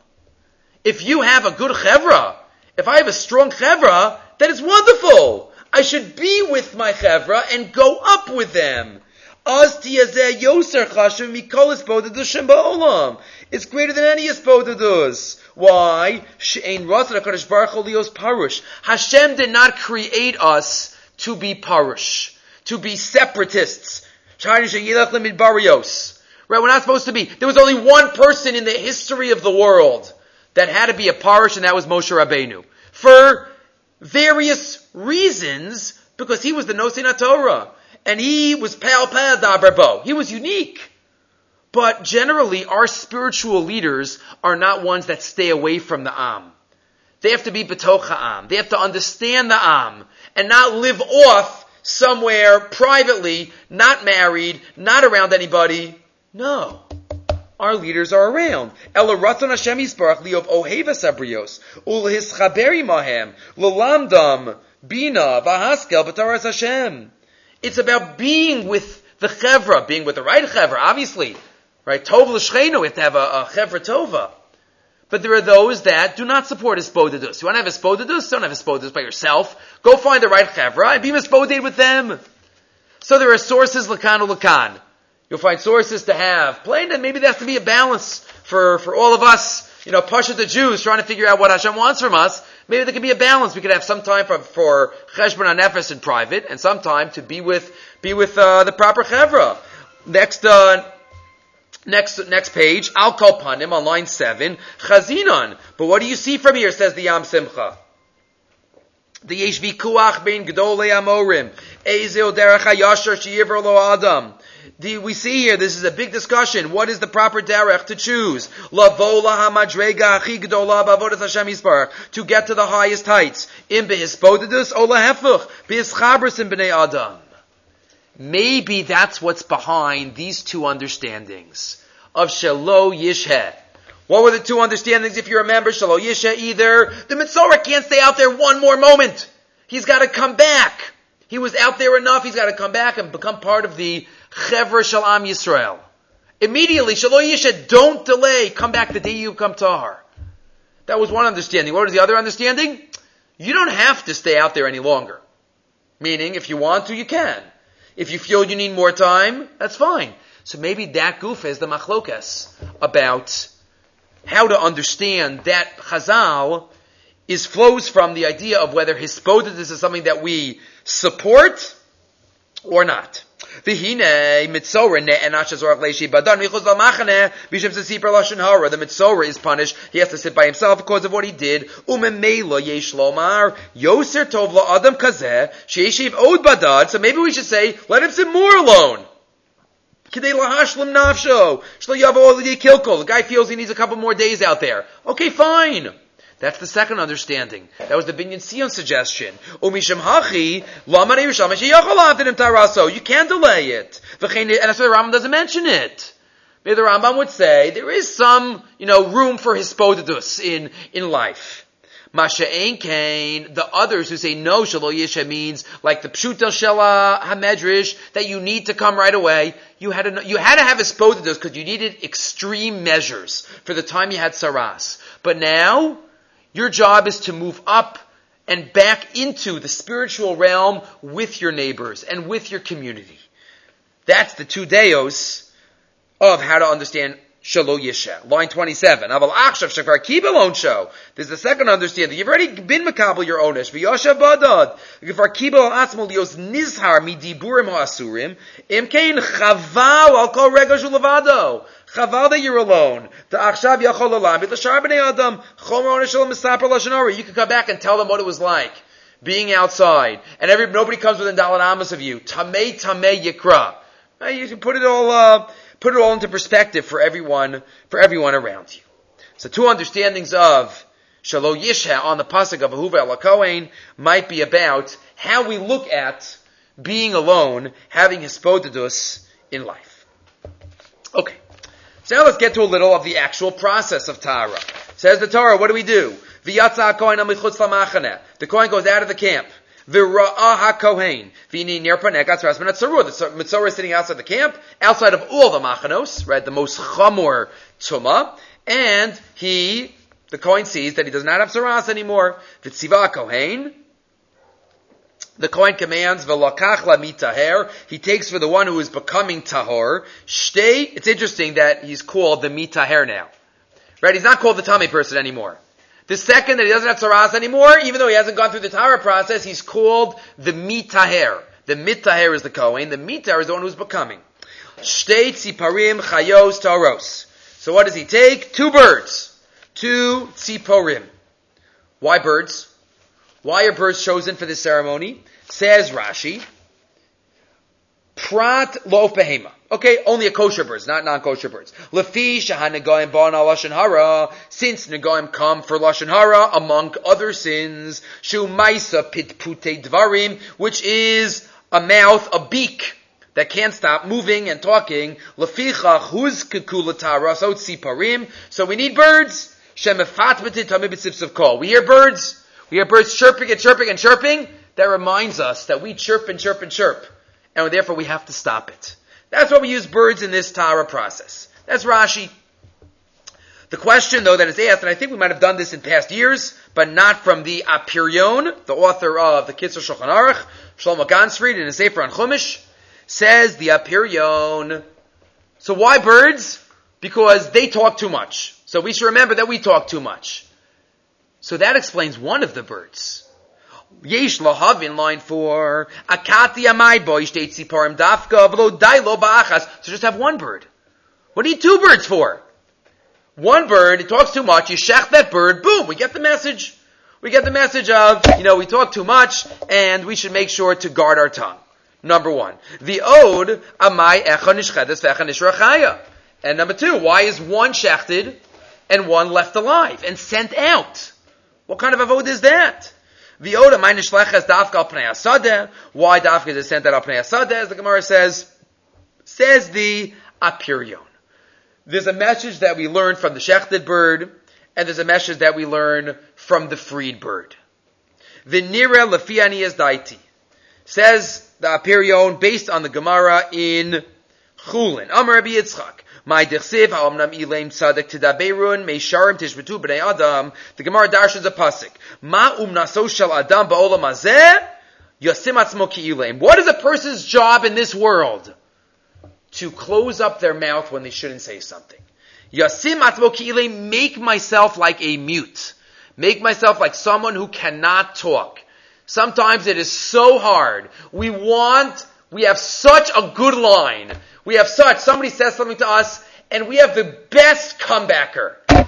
If you have a good chevra, if I have a strong chevra, that is wonderful. I should be with my chevra and go up with them. It's greater than any ispodadus. Why? Hashem did not create us to be parush, to be separatists. Right, we're not supposed to be. There was only one person in the history of the world that had to be a parush, and that was Moshe Rabbeinu. For various reasons because he was the Nosin Torah and he was Pal Pal Daberbo. He was unique. But generally, our spiritual leaders are not ones that stay away from the Am. They have to be Betocha Am. They have to understand the Am and not live off somewhere privately, not married, not around anybody. No our leaders are around. Ela ratzon Hashem yisbarach liov oheva sabrios ulhischaberi mahem lalamdam bina vahaskel b'taras Hashem. It's about being with the chevra, being with the right chevra, obviously. Right? Tov l'shcheinu, we have to have a, a chevra tova. But there are those that do not support espodidus. You want to have espodidus? Don't have espodidus by yourself. Go find the right chevra and be espodid with them. So there are sources lakan lakan. You'll find sources to have. Plain, and maybe there has to be a balance for, for all of us, you know, Pasha the Jews trying to figure out what Hashem wants from us. Maybe there could be a balance. We could have some time for, for Cheshbon Nefesh in private, and some time to be with, be with, uh, the proper Chevra. Next, uh, Next, next page, Al Kol Panim on line seven, Chazinon. But what do you see from here, says the Yam Simcha? The Yesh Kuach Bein Gdolei Amorim. Ezeo Derech HaYashar Sheyiver Lo Adam we see here, this is a big discussion. What is the proper derech to choose? To get to the highest heights. In behispodidus ola hefach. Behischabris in b'nei adam. Maybe that's what's behind these two understandings of Shalo Yishhe. What were the two understandings if you remember? Shalo Yishhe either the Mitzorah can't stay out there one more moment. He's got to come back. He was out there enough. He's got to come back and become part of the Chevra Shalom Yisrael. Immediately, Shalo Yisha, don't delay. Come back the day you come to Tahar. That was one understanding. What was the other understanding? You don't have to stay out there any longer. Meaning, if you want to, you can. If you feel you need more time, that's fine. So maybe that goof is the machlokas about how to understand that Chazal is flows from the idea of whether hispodidus is something that we support or not. V'hine mitzora ne'enach shazorach leishi badan michuz lamachane b'shem sesipar lashon hara. The mitzora is punished. He has to sit by himself because of what he did. Umemela yesh lomar yoser tov la adam kazeh sheishiv od badad. So maybe we should say, let him sit more alone. Kidei lahashlim nafsho. Shlo yavo kilkol. The guy feels he needs a couple more days out there. Okay, fine. That's the second understanding. That was the Binyan Sion suggestion. Hachi, taraso. You can't delay it. And that's why the Rambam doesn't mention it. Maybe the Rambam would say there is some, you know, room for hispodidus in, in life. Masha Kain, the others who say no, Shalo Yisha means like the Pshutel Shela Hamedrish, that you need to come right away. You had to, you had to have hispodidus because you needed extreme measures for the time you had saras. But now, your job is to move up and back into the spiritual realm with your neighbors and with your community. That's the two deos of how to understand Shalo Yisha. Line 27. Aval Achshav Shafar Kibel show. There's the second understanding. You've already been Makabal your ownish. V'yosha Badad. Gifar Kibel Asmal Lios Nizhar Mi Diburim Ha'asurim. Imkein Chaval Al Kol Regash Ulavado. Chaval that you're alone. You can come back and tell them what it was like. Being outside. And every, nobody comes within Dalit Amos of you. Tamei Tamei Yikra. You can put it all, uh, put it all into perspective for everyone, for everyone around you. So two understandings of Shalom Yisha on the pasuk of Ahuva El might be about how we look at being alone, having hispodidus in life. Okay. So now let's get to a little of the actual process of Tara. Says the Torah, what do we do? The coin goes out of the camp. V'ra'ah ha-kohen. V'ini nir panekas ras The mitzvah is sitting outside the camp, outside of all the machanos, right, the most chamor tuma, and he, the Kohen sees that he does not have saras anymore. V'tziva kohen. The Kohen commands v'lakach la mitaher. He takes for the one who is becoming tahor. Shtei. It's interesting that he's called the mitaher now. Right? He's not called the tummy person anymore. The second that he doesn't have saras anymore, even though he hasn't gone through the Tara process, he's called the mitaher. The mitaher is the Kohen. The mitar is the one who's becoming. Tziparim chayos taros. So what does he take? Two birds. Two tziporim. Why birds? Why are birds chosen for this ceremony? Says Rashi. Prat lo behema. Okay, only a kosher birds, not non-kosher birds. Lefi shahan negoim bon lashon hara. Since negoim come for lashon hara, among other sins, shu maisa pit pute dvarim, which is a mouth, a beak that can't stop moving and talking. Lefichach huz kekulatara so parim. So we need birds. Shemefat of kol. We hear birds. We hear birds chirping and chirping and chirping. That reminds us that we chirp and chirp and chirp and therefore we have to stop it. That's why we use birds in this Tara process. That's Rashi. The question, though, that is asked, and I think we might have done this in past years, but not from the Apirion, the author of the Kitzur Shulchan Aruch, Shlomo Ganzfried, in his Sefer on Chumash, says the Apirion. So why birds? Because they talk too much. So we should remember that we talk too much. So that explains one of the birds. Yesh lahav in line four. Akati amai boy state siparim dafka v'lo dailo ba'achas. So just have one bird. What do you need two birds for? One bird, it talks too much, you shech that bird, boom, we get the message. We get the message of, you know, we talk too much, and we should make sure to guard our tongue. Number one. The ode, amai echa nishchedes v'echa nishrachaya. And number two, why is one shechted and one left alive and sent out? What kind of avod is that? The Oda minus shleches dafka al pnei asadeh. Why dafka is sent out al pnei asadeh? As the Gemara says, says the apirion. There's a message that we learn from the shechted bird, and there's a message that we learn from the freed bird. The nira lefiani is daiti. Says the apirion based on the Gemara in Chulin. Amar Rabbi Yitzchak. My dechsiv ha'omnam ilaim tzadik tidaberun meisharim tishbetu b'nei adam. The Gemara darshans a pasuk. Ma umnaso shel adam ba'olam hazeh yosim atzmo ki'ilaim. What is a person's job in this world? To close up their mouth when they shouldn't say something. Yasim atzmo ki'ilaim, make myself like a mute. Make myself like someone who cannot talk. Sometimes it is so hard. We want We have such a good line. We have such, somebody says something to us, and we have the best comebacker. And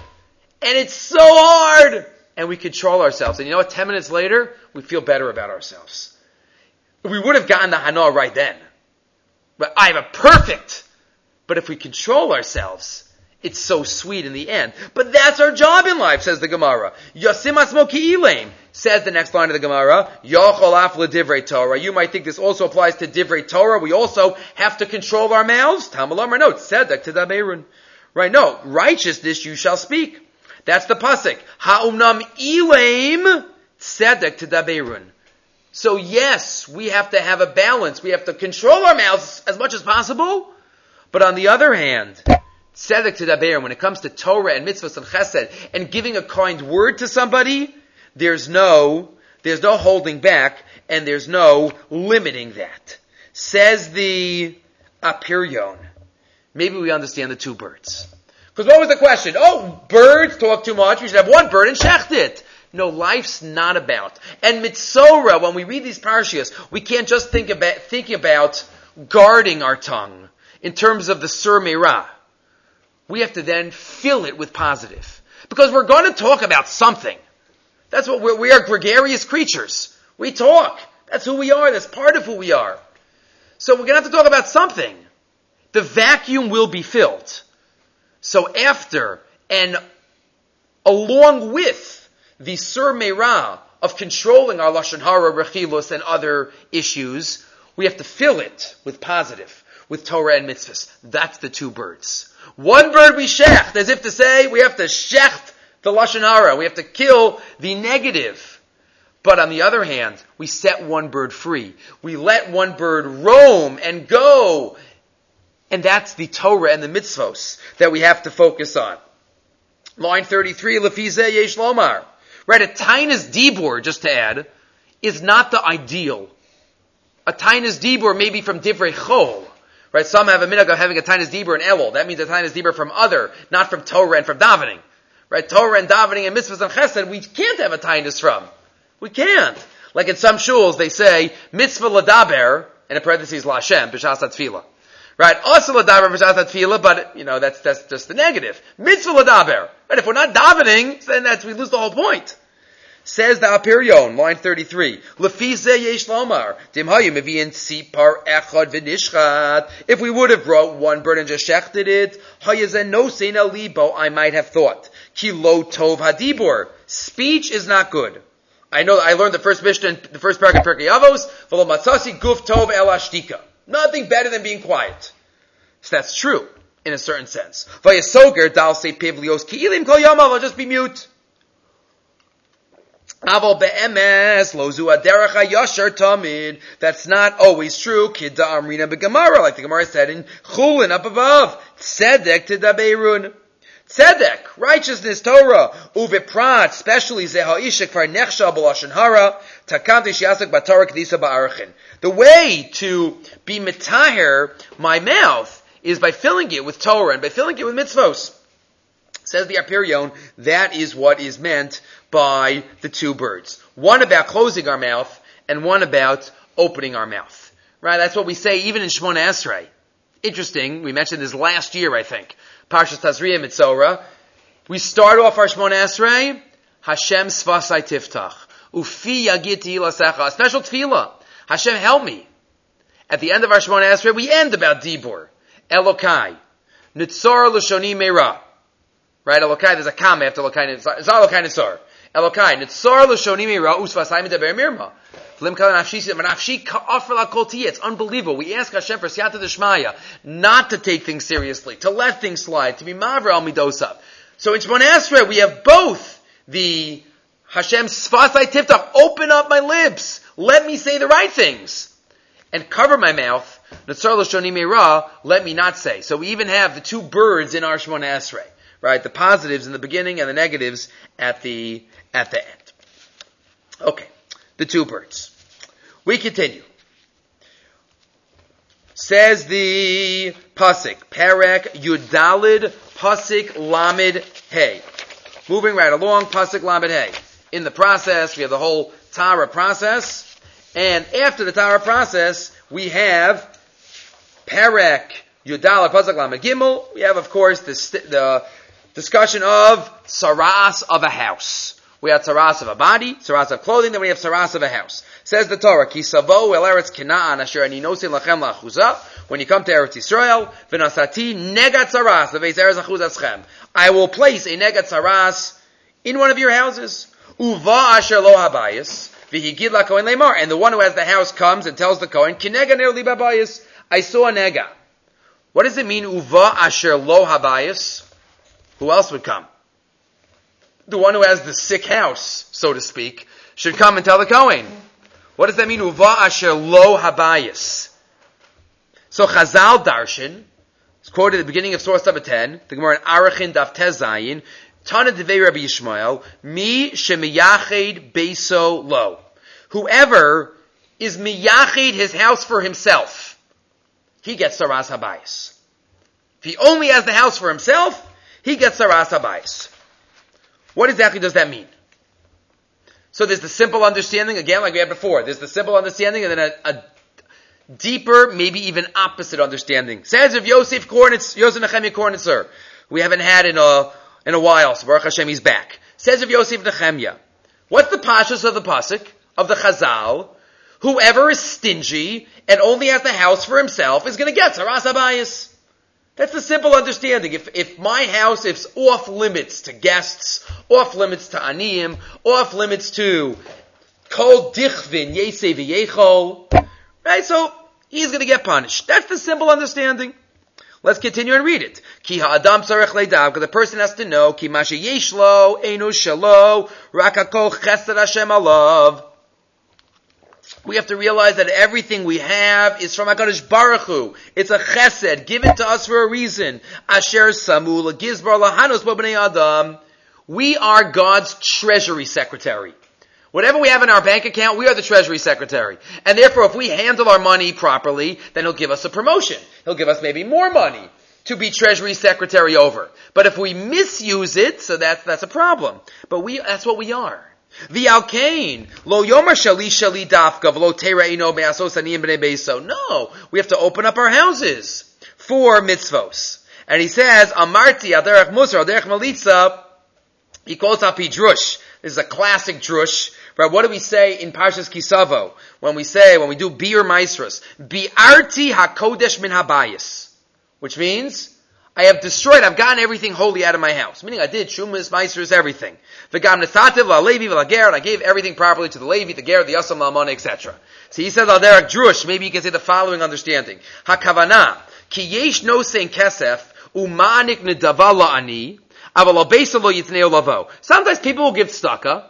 it's so hard! And we control ourselves. And you know what? Ten minutes later, we feel better about ourselves. We would have gotten the Hana right then. But I have a perfect. But if we control ourselves, it's so sweet in the end. But that's our job in life, says the Gemara. Yasim asmoki ilaim, says the next line of the Gemara. Yochol af divrei Torah. You might think this also applies to divrei Torah. We also have to control our mouths. Tamalamar, no, tzedek tedaberun. Right, no, righteousness you shall speak. That's the pasuk. Ha'umnam ilaim tzedek tedaberun. So yes, we have to have a balance. We have to control our mouths as much as possible. But on the other hand, tzedek to daber, when it comes to Torah and mitzvahs and chesed, and giving a kind word to somebody, there's no, there's no holding back, and there's no limiting that. Says the Apirion. Maybe we understand the two birds. Because what was the question? Oh, birds talk too much. We should have one bird and shecht it. No, life's not about. And mitzora, when we read these parashiyas, we can't just think about, think about guarding our tongue in terms of the sur meirah we have to then fill it with positive. Because we're going to talk about something. That's what we're, we are gregarious creatures. We talk. That's who we are. That's part of who we are. So we're going to have to talk about something. The vacuum will be filled. So after and along with the Sur Meirah of controlling our Lashon Hara, Rechilus, and other issues, we have to fill it with positive, with Torah and mitzvahs. That's the two birds. One bird we shecht, as if to say we have to shecht the Lashon Hara. We have to kill the negative. But on the other hand, we set one bird free. We let one bird roam and go. And that's the Torah and the mitzvos that we have to focus on. Line 33, Lefize Yesh Lomar. Right, a tinus dibur, just to add, is not the ideal. A tinus dibur may be from divrei chol. Right? Some have a minhag of having a tinus dibur and elul. That means a tinus dibur from other, not from Torah and from davening. Right? Torah and davening and mitzvahs and chesed, we can't have a tinus from. We can't. Like in some shuls, they say, mitzvah ladaber, and in parentheses, lashem, b'shas tefillah. Right? Also ladaber b'shas tefillah, but, you know, that's, that's just the negative. Mitzvah ladaber. Right? If we're not davening, then that's, we lose the whole point. Says the Apirion, line 33, Lefize yesh lomar, dimhayu mevi'in sipar echad v'nishchat. If we would have brought one bird and just shechted it, libo, I might have thought. Ki lo tov hadibur. Speech is not good. I know, I learned the first Mishnah, the first paragraph of Pirkei Avos, v'lo matzasi guf tov el ashtika. Nothing better than being quiet. So that's true, in a certain sense. Vayasoger dal se pivlios ki ilim kol yama, I'll just be mute. Be'emes tamid. That's not always true. Kidda amrina be'gemara, like the Gemara said in Chulin up above. Tzedek to beirun. Tzedek, righteousness, Torah, uviprat, especially zeha ishik for nechsha b'lashon hara, takanti shiasik b'torah kedisa ba'arachin. The way to be mitaher my mouth is by filling it with Torah and by filling it with mitzvos. Says the Apirion, that is what is meant by the two birds. One about closing our mouth and one about opening our mouth. Right? That's what we say even in Shemona Esrei. Interesting. We mentioned this last year, I think. Parshas Tazria Mitzora. We start off our Shemona Esrei. Hashem svasai tiftach. Ufi yagiti. A special tefillah. Hashem help me. At the end of our Shemona Esrei, we end about Dibur. Elokai. Nitzor l'shoni meira. Right? Elokai, there's a comma after Elokai. It's not Elokai Nitzor. Elokai, Nitzor l'shonimi ra'us v'asayim deber mirma. Lim kala nafshi v'nafshi ka'afar la It's unbelievable. We ask Hashem for siyata d'shmaya, not to take things seriously, to let things slide, to be mavra al midosav. So in Shemon Esrei, we have both the Hashem svasai tiftach, open up my lips, let me say the right things, and cover my mouth, Nitzor l'shonimi ra, let me not say. So we even have the two birds in our Shemon Esrei right? The positives in the beginning and the negatives at the at the end. Okay, the two birds. We continue. Says the pasuk, Perek Yudalid pasuk Lamed Hey. Moving right along, pasuk Lamed Hey. In the process, we have the whole Tara process, And after the Tara process, we have Perek Yudala Pasuk Lamed Gimel. We have, of course, the, the discussion of saras of a house. We have saras of a body, saras of clothing, then we have saras of a house. Says the Torah, Ki savo el eretz Canaan asher ani nosin lachem lachuza. When you come to Eretz Yisrael, v'nasati negat saras v'veis eretz aschem. I will place a negat saras in one of your houses. Uva asher lo habayis. V'higid la kohen lemar. And the one who has the house comes and tells the kohen, kinega ner li. I saw a nega. What does it mean, uva asher lo habayis? Who else would come? The one who has the sick house, so to speak, should come and tell the Kohen. What does that mean? Uva asher lo habayis. So Chazal Darshan, it's quoted at the beginning of source number 10, the Gemara in Arachin Daf Tezayin, Tana Devei Rabbi Yishmael, Mi shemiyached beso lo. Whoever is miyached his house for himself, he gets saras habayis. If he only has the house for himself, he gets saras habayis. What exactly does that mean? So there's the simple understanding, again, like we had before. There's the simple understanding and then a, a deeper, maybe even opposite understanding. Says of Yosef Kornitz, Yosef Nechemia Kornitzer, we haven't had in a, in a while, so Baruch Hashem, he's back. Says of Yosef Nechemia, what's the pashas of the pasuk, of the chazal? Whoever is stingy and only has the house for himself is going to get saras habayis. That's the simple understanding. If, if my house is off limits to guests, off limits to aniyim, off limits to kol dichvin yechol, right? So he's going to get punished. That's the simple understanding. Let's continue and read it. Ki ha'adam tzarech leidav, because the person has to know, ki masha yeshlo, enu shalo, rakakol chesed Hashem alav. We have to realize that everything we have is from HaKadosh Baruch Hu. It's a chesed, given to us for a reason. Asher samu gizbar lahanos adam. We are God's treasury secretary. Whatever we have in our bank account, we are the treasury secretary. And therefore, if we handle our money properly, then he'll give us a promotion. He'll give us maybe more money to be treasury secretary over. But if we misuse it, so that's, that's a problem. But we, that's what we are. The alkane lo yomer shali shali dafka v'lo be'asos aniyim b'nei beiso. No, we have to open up our houses for mitzvos. And he says, Amarti aderech musar aderech malitza. He calls up drush. This is a classic drush. Right? What do we say in Parshas Kisavo when we say when we do biur maestros? Bi'arti hakodesh min habayis, which means I have destroyed, I've gotten everything holy out of my house. Meaning I did Shumas, Meisters, everything. I gave everything properly to the Levi, the Ger, the Yasam, etc. So he says, al derek drush, maybe you can say the following understanding. Hakavana, ki yesh no sein kesef, umanik nedava la'ani, aval lo yitneo lavo. Sometimes people will give tzedakah,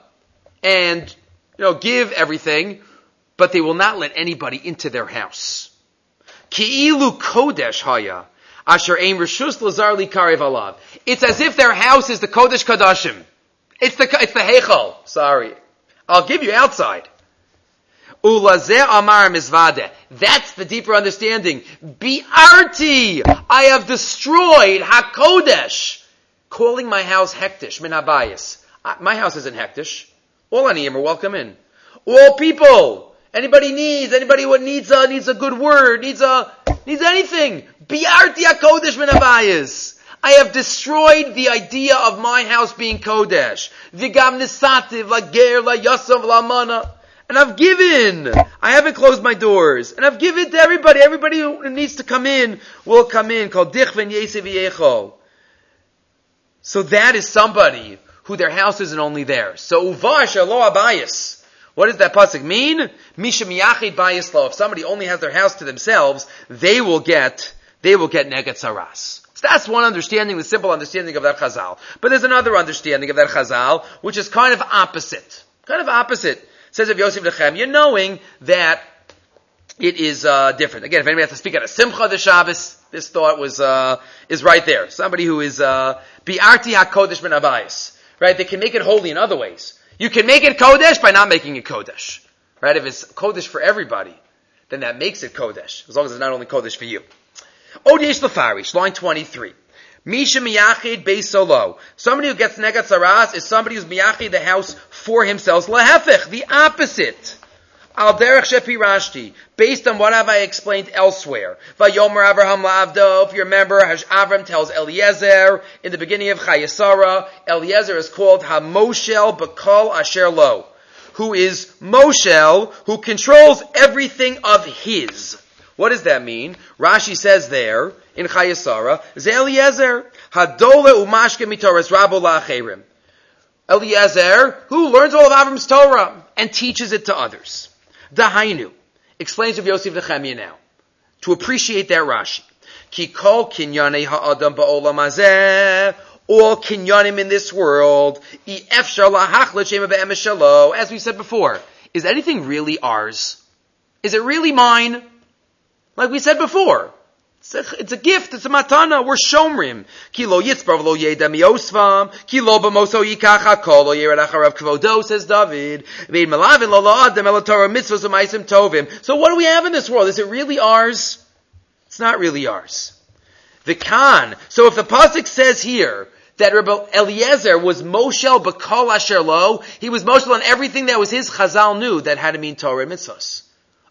and, you know, give everything, but they will not let anybody into their house. Ki ilu kodesh haya, Asher Ein Rishus Lazar Karev Alav. It's as if their house is the Kodesh Kadashim. It's the, it's the Heichal. Sorry. I'll give you outside. Ulazeh Amar Mizvade. That's the deeper understanding. Bi'arti. I have destroyed HaKodesh. Calling my house Hektish, Min. My house isn't Hektish. All Aniyim are welcome in. All people. Anybody needs, anybody what needs a, needs a good word, needs a, needs anything. Biarti HaKodesh min Abayis. I have destroyed the idea of my house being Kodesh. Vigam nisativ, la ger, la yasav, la mana. And I've given. I haven't closed my doors. And I've given to everybody. Everybody who needs to come in will come in. Called dichven yesev. So that is somebody who their house isn't only there. So uvash alo abayis. What does that pasuk mean? Misha miyachid bayislo. If somebody only has their house to themselves, they will get, they will get negat saras. So that's one understanding, the simple understanding of that chazal. But there's another understanding of that chazal, which is kind of opposite. Kind of opposite. says of Yosef Nechem, you're knowing that it is uh, different. Again, if anybody has to speak at a simcha the Shabbos, this thought was uh, is right there. Somebody who is uh, bi'arti hakodesh ben right? They can make it holy in other ways. You can make it Kodesh by not making it Kodesh. Right? If it's Kodesh for everybody, then that makes it Kodesh. As long as it's not only Kodesh for you. Odiesh Lefarish, line 23. Misha miyachid beisolo. Somebody who gets negat saras is somebody who's miyachid the house for himself. Lahefich, the opposite. Al derech shepirashti, based on what have I explained elsewhere. Vayomer Avraham la'avdo, if you remember, Avram tells Eliezer in the beginning of Chayesara, Eliezer is called Hamoshel Bakal Asher Lo, who is Moshel, who controls everything of his. What does that mean? Rashi says there, in Chayesara, Eliezer, Hadole umashke mitoras rabo la'acherim. Eliezer, who learns all of Avram's Torah and teaches it to others. Dahainu explains of Yosef Nechemia now to appreciate that Rashi. Ki kol kinyane ha'adam ba'olam all kinyanim in this world. As we said before, is anything really ours? Is it really mine? Like we said before, it's a, gift. It's a matana. We're shomrim. Kilo yitzbar v'lo yeda miosvam. Kilo b'moso yikach hakol lo yered acharav kvodo, says David. Ve'id melavin lo lo adam el Torah mitzvos u'maisim tovim. So what do we have in this world? Is it really ours? It's not really ours. The Khan. So if the pasuk says here that Rabbi Eliezer was Moshel b'kol asher lo, he was Moshel on everything that was his. Chazal knew that had to mean Torah mitzvos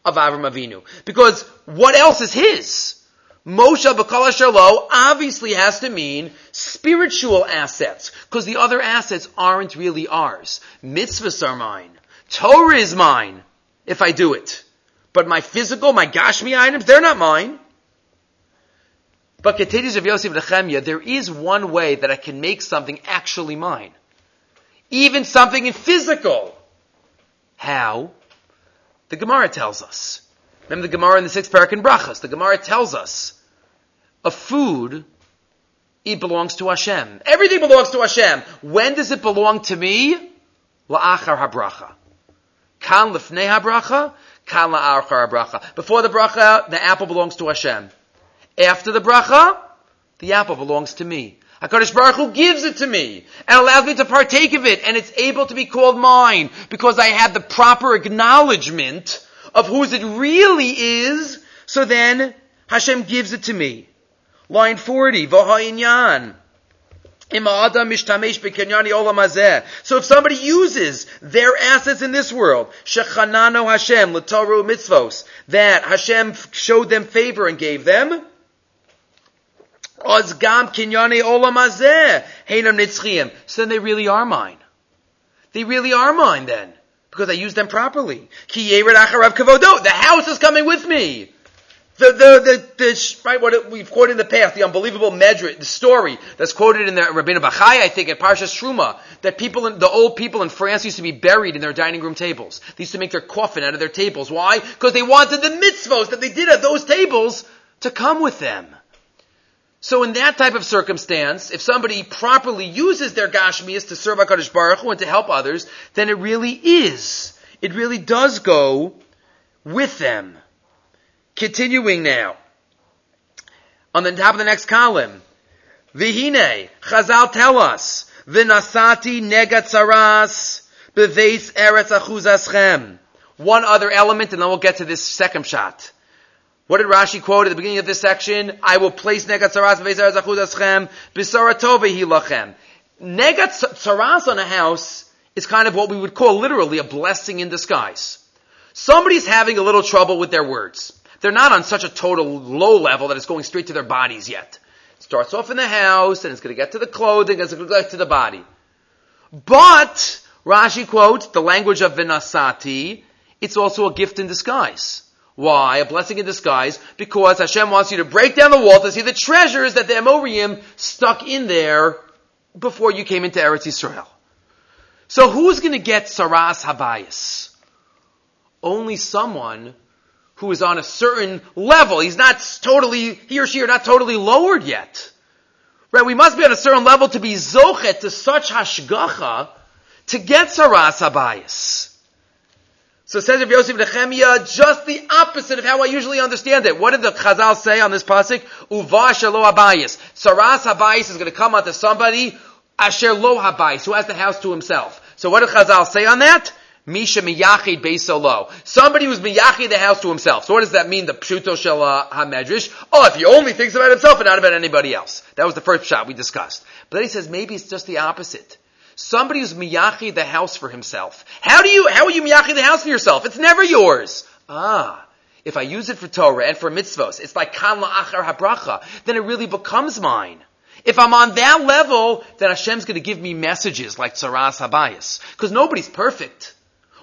of Avram Avinu. Because what else is his? Moshe B'kala Shalom obviously has to mean spiritual assets, because the other assets aren't really ours. Mitzvahs are mine. Torah is mine, if I do it. But my physical, my Gashmi items, they're not mine. But Ketetis of Yosef Nechemia, there is one way that I can make something actually mine. Even something in physical. How? The Gemara tells us. Remember the Gemara in the sixth parak in Brachas. The Gemara tells us a food, it belongs to Hashem. Everything belongs to Hashem. When does it belong to me? La'achar habracha. Kan lifnei habracha, kan la'achar habracha. Before the bracha, the apple belongs to Hashem. After the bracha, the apple belongs to me. HaKadosh Baruch Hu gives it to me and allows me to partake of it and it's able to be called mine because I had the proper acknowledgement of whose it really is, so then Hashem gives it to me. Line 40, V'ha'inyan. So if somebody uses their assets in this world, Shechanano Hashem, Lataru Mitzvos, that Hashem showed them favor and gave them, Ozgam Kinyane Olam Hazeh, Nitzchiyim. So then they really are mine. They really are mine then because I used them properly. The house is coming with me. The, the, the, the, right, what we've quoted in the past, the unbelievable Medrit, the story that's quoted in the Rabbeinu Bachai, I think, at Parshas Truma, that people, in, the old people in France used to be buried in their dining room tables. They used to make their coffin out of their tables. Why? Because they wanted the mitzvos that they did at those tables to come with them. So in that type of circumstance, if somebody properly uses their gashmias to serve HaKadosh Baruch Hu and to help others, then it really is. It really does go with them. Continuing now. On the top of the next column. Vihine, Chazal tell us, Vinasati negatzaras beves eretz achuzaschem. One other element and then we'll get to this second shot. What did Rashi quote at the beginning of this section? I will place negat v'ezar zachud aschem on a house is kind of what we would call literally a blessing in disguise. Somebody's having a little trouble with their words. They're not on such a total low level that it's going straight to their bodies yet. It starts off in the house, and it's going to get to the clothing, and it's going to get to the body. But, Rashi quotes, the language of Vinasati, it's also a gift in disguise. Why? A blessing in disguise. Because Hashem wants you to break down the wall to see the treasures that the Amorim stuck in there before you came into Eretz Yisrael. So who's going to get Saras Habayis? Only someone who is on a certain level. He's not totally, he or she are not totally lowered yet. Right? We must be on a certain level to be zochet to such hashgacha to get Saras Habayis. So says of Yosef Nechemia, just the opposite of how I usually understand it. What did the Chazal say on this pasuk? Uva shelo habayis. Saras habayis is going to come onto somebody asher lo habayis, who has the house to himself. So what did Chazal say on that? Misha miyachid beisolo. Somebody who's miyachid the house to himself. So what does that mean? The pshuto shel hamedrash. Oh, if he only thinks about himself and not about anybody else. That was the first shot we discussed. But then he says maybe it's just the opposite. Somebody who's miyachi the house for himself. How do you, how are you miyachi the house for yourself? It's never yours. Ah, if I use it for Torah and for mitzvos, it's like kan la'achar habracha, then it really becomes mine. If I'm on that level, then Hashem's going to give me messages like Tzaras Habayis. Because nobody's perfect.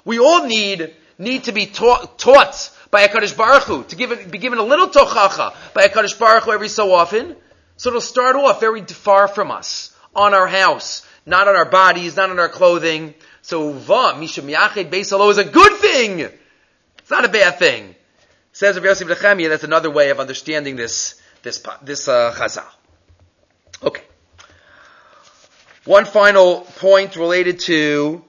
We all need, need to be taught, by HaKadosh Baruch Hu, to give it, be given a little tochacha by HaKadosh Baruch Hu every so often. So it'll start off very far from us, on our house, not on our bodies, not on our clothing. So va, misha miyached beisalo is a good thing. It's not a bad thing. Says Rav Yosef Nechemia, that's another way of understanding this, this, this, uh, chazal. Okay. One final point related to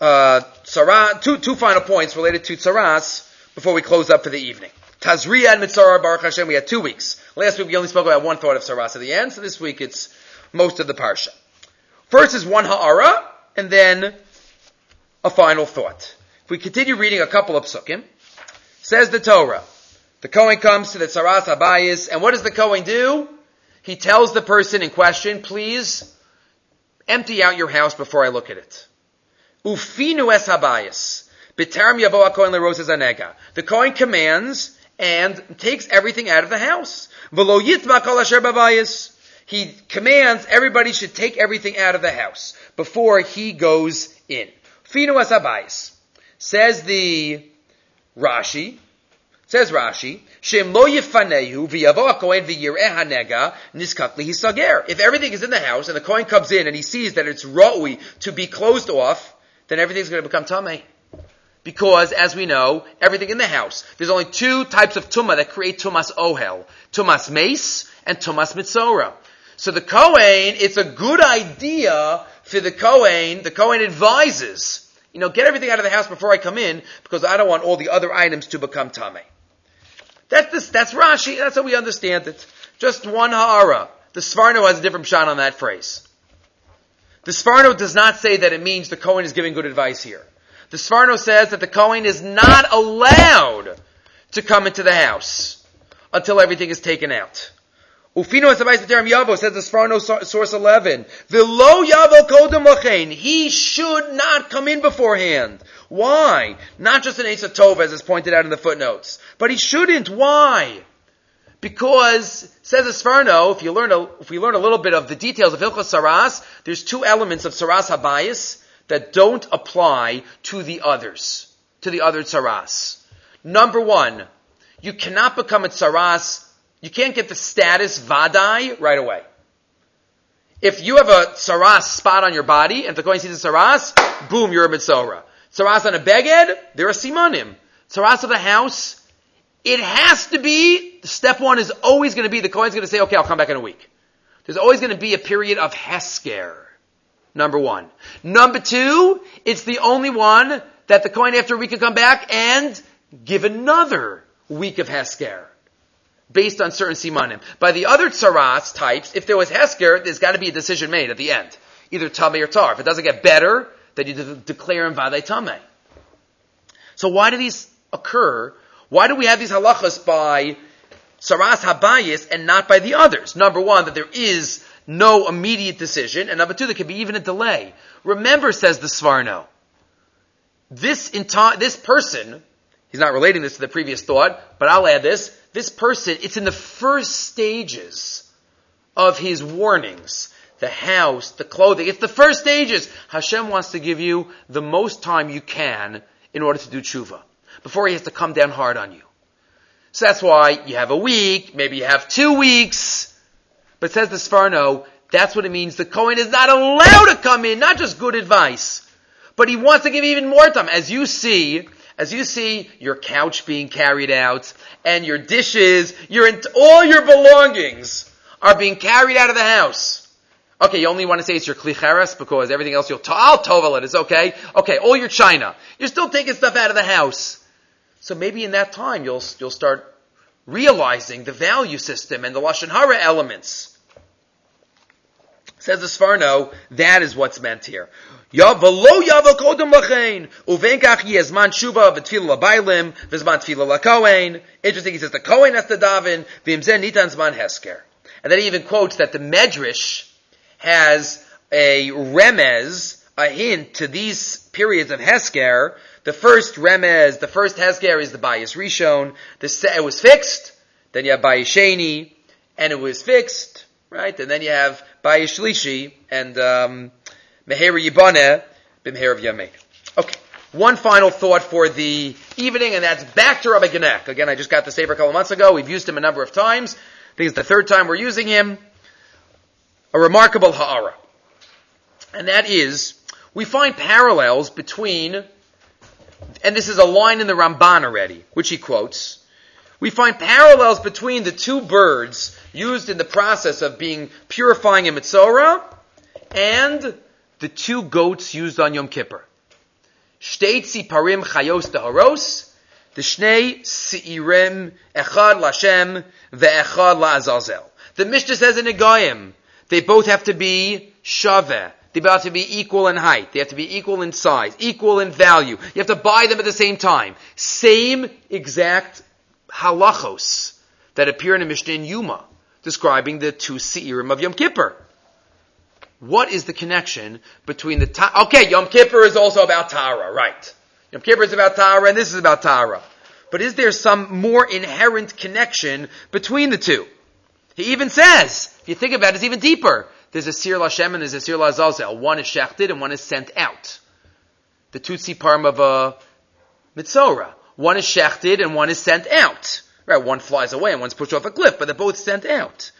uh, Sarah, two, two final points related to Tsaras before we close up for the evening. Tazria and Mitzara Baruch Hashem, we had two weeks. Last week we only spoke about one thought of Saras at the end, so this week it's most of the Parsha. First is one Ha'ara, and then a final thought. If we continue reading a couple of psukim, says the Torah, the Kohen comes to the Tsaras Habayis, and what does the Kohen do? He tells the person in question, please empty out your house before I look at it. Ufinu es habayis. B'taram yavo kohen leroses anega. The Kohen commands and takes everything out of the house. V'lo yitma kol asher babayis. He commands everybody should take everything out of the house before he goes in. Finu es habayis. Says the Rashi, Says Rashi, Shem lo yifanehu v'yavo kohen v'yireh hanega niskak. If everything is in the house and the Kohen comes in and he sees that it's ra'ui to be closed off, then everything's going to become tamei. Because, as we know, everything in the house, there's only two types of tumah that create tumas ohel. Tumas meis and tumas mitzora. So the Kohen, it's a good idea for the Kohen, the Kohen advises, you know, get everything out of the house before I come in, because I don't want all the other items to become tamei. That's this, that's Rashi, that's how we understand it. Just one ha'ara. The Sforno has a different shot on that phrase. The Sforno does not say that it means the Kohen is giving good advice here. The Sforno says that the Kohen is not allowed to come into the house until everything is taken out. Ufino the term Yavo says the Sforno source 11. The lo Yavo kodem lachein. He should not come in beforehand. Why? Not just an Asa Tov as is pointed out in the footnotes. But he shouldn't. Why? Because, says Esfarno, if you learn a, if we learn a little bit of the details of Hilchos Saras, there's two elements of Saras Habayis that don't apply to the others, to the other Saras. Number one, you cannot become a Saras, you can't get the status Vadai right away. If you have a Saras spot on your body, and the Kohen sees a Saras, boom, you're a Mitzorah. Saras on a Beged, they're a Simanim. Saras of the house, it has to be, step one is always going to be, the Kohen's going to say, okay, I'll come back in a week. There's always going to be a period of Hesker. Number one. Number two, it's the only one that the Kohen after a week can come back and give another week of Hesker. Based on certain simanim. By the other tsaras types, if there was Hesker, there's got to be a decision made at the end. Either Tameh or Tar. If it doesn't get better, then you de- declare him Vadei Tameh. So why do these occur why do we have these halachas by Saras Habayis and not by the others? Number one, that there is no immediate decision, and number two, there could be even a delay. Remember, says the Sforno, this enti- this person, he's not relating this to the previous thought, but I'll add this, this person, it's in the first stages of his warnings. The house, the clothing, it's the first stages. Hashem wants to give you the most time you can in order to do tshuva before he has to come down hard on you. So that's why you have a week, maybe you have two weeks. But says the Sforno, that's what it means. The Kohen is not allowed to come in, not just good advice, but he wants to give even more time. As you see, as you see your couch being carried out, and your dishes, your, all your belongings are being carried out of the house. Okay, you only want to say it's your klicheres because everything else you'll, to- I'll tovel it, it's okay. Okay, all your china. You're still taking stuff out of the house. So maybe in that time you'll, you'll start realizing the value system and the Lashon Hara elements. Says the Sforno, that is what's meant here. Yavalo yavo kodem lachein. Uvenkach yezman shuva v'tfila labailim v'zman lakohen. Interesting, he says the Kohen has to daven v'imzen nitan zman hesker. And then he even quotes that the Medrash has a remez, a hint to these periods of Hesker. The first remez, the first Hesker is the Bayis Rishon. The, it was fixed. Then you have Bayis Sheni, and it was fixed, right? And then you have Bayis Shlishi and um, Meher Yibane, Bimher of Yamein. Okay. One final thought for the evening, and that's back to Rabbi Genek. Again, I just got the Sefer a couple months ago. We've used him a number of times. I think it's the third time we're using him. A remarkable ha'ara. And that is, we find parallels between, and this is a line in the Ramban already, which he quotes. We find parallels between the two birds used in the process of being purifying a mitzorah and the two goats used on Yom Kippur. Shtei parim chayos deharos, the shnei siirim echad lashem ve'echad la'azazel. The Mishnah says in Egayim, they both have to be shaveh. They both have to be equal in height. They have to be equal in size, equal in value. You have to buy them at the same time. Same exact halachos that appear in the Mishnah in Yuma, describing the two seirim of Yom Kippur. What is the connection between the ta- okay? Yom Kippur is also about Tara, right? Yom Kippur is about Tara, and this is about Tara. But is there some more inherent connection between the two? He even says, if you think about it, it's even deeper. There's a Sir Lashem and there's a Sir Lazazel. One is shechted and one is sent out. The Tutsi Parm of uh, a Mitzorah. One is shechted and one is sent out. Right, one flies away and one's pushed off a cliff, but they're both sent out.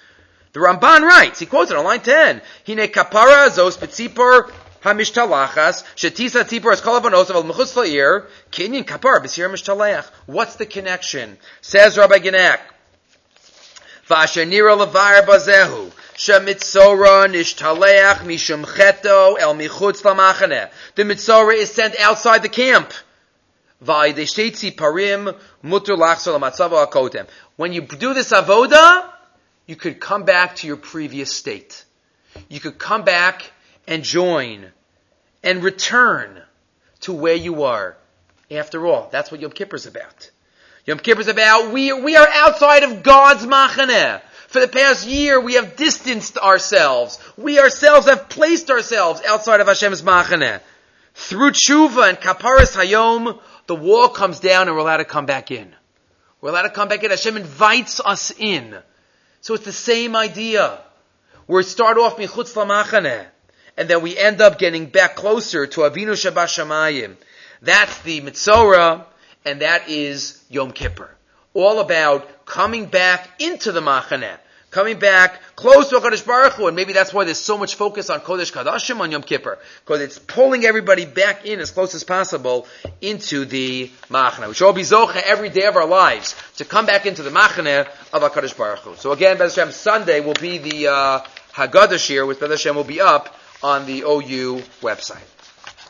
The Ramban writes, he quotes it on line 10, Hine kapara zos betzipor hamishtalachas, shetisa tzipor es kol avonosav al mechutz la'ir, kinyin kapara b'sir mishtalach. What's the connection? Says Rabbi Genek, Vasher nira levar bazehu, shemitzora nishtaleach mishum cheto el michutz lamachane. The mitzora is sent outside the camp. When you do this avoda, you could come back to your previous state. You could come back and join and return to where you are. After all, that's what Yom Kippur is about. Yom Kippur is about we, we are outside of God's machaneh. For the past year, we have distanced ourselves. We ourselves have placed ourselves outside of Hashem's machaneh. Through tshuva and kaparas hayom, the wall comes down and we're allowed to come back in. We're allowed to come back in. Hashem invites us in. So it's the same idea. we start off michutz lamachaneh, and then we end up getting back closer to Avinu Shabbat That's the Mitzorah, and that is Yom Kippur. All about coming back into the Machaneh coming back close to HaKadosh Baruch Hu, and maybe that's why there's so much focus on Kodesh Kadashim on Yom Kippur, because it's pulling everybody back in as close as possible into the Machane. We should all be Zocha every day of our lives to come back into the Machane of HaKadosh Baruch Hu. So again, Bez Hashem, Sunday will be the uh, Haggadah shiur, which Bez Hashem will be up on the OU website.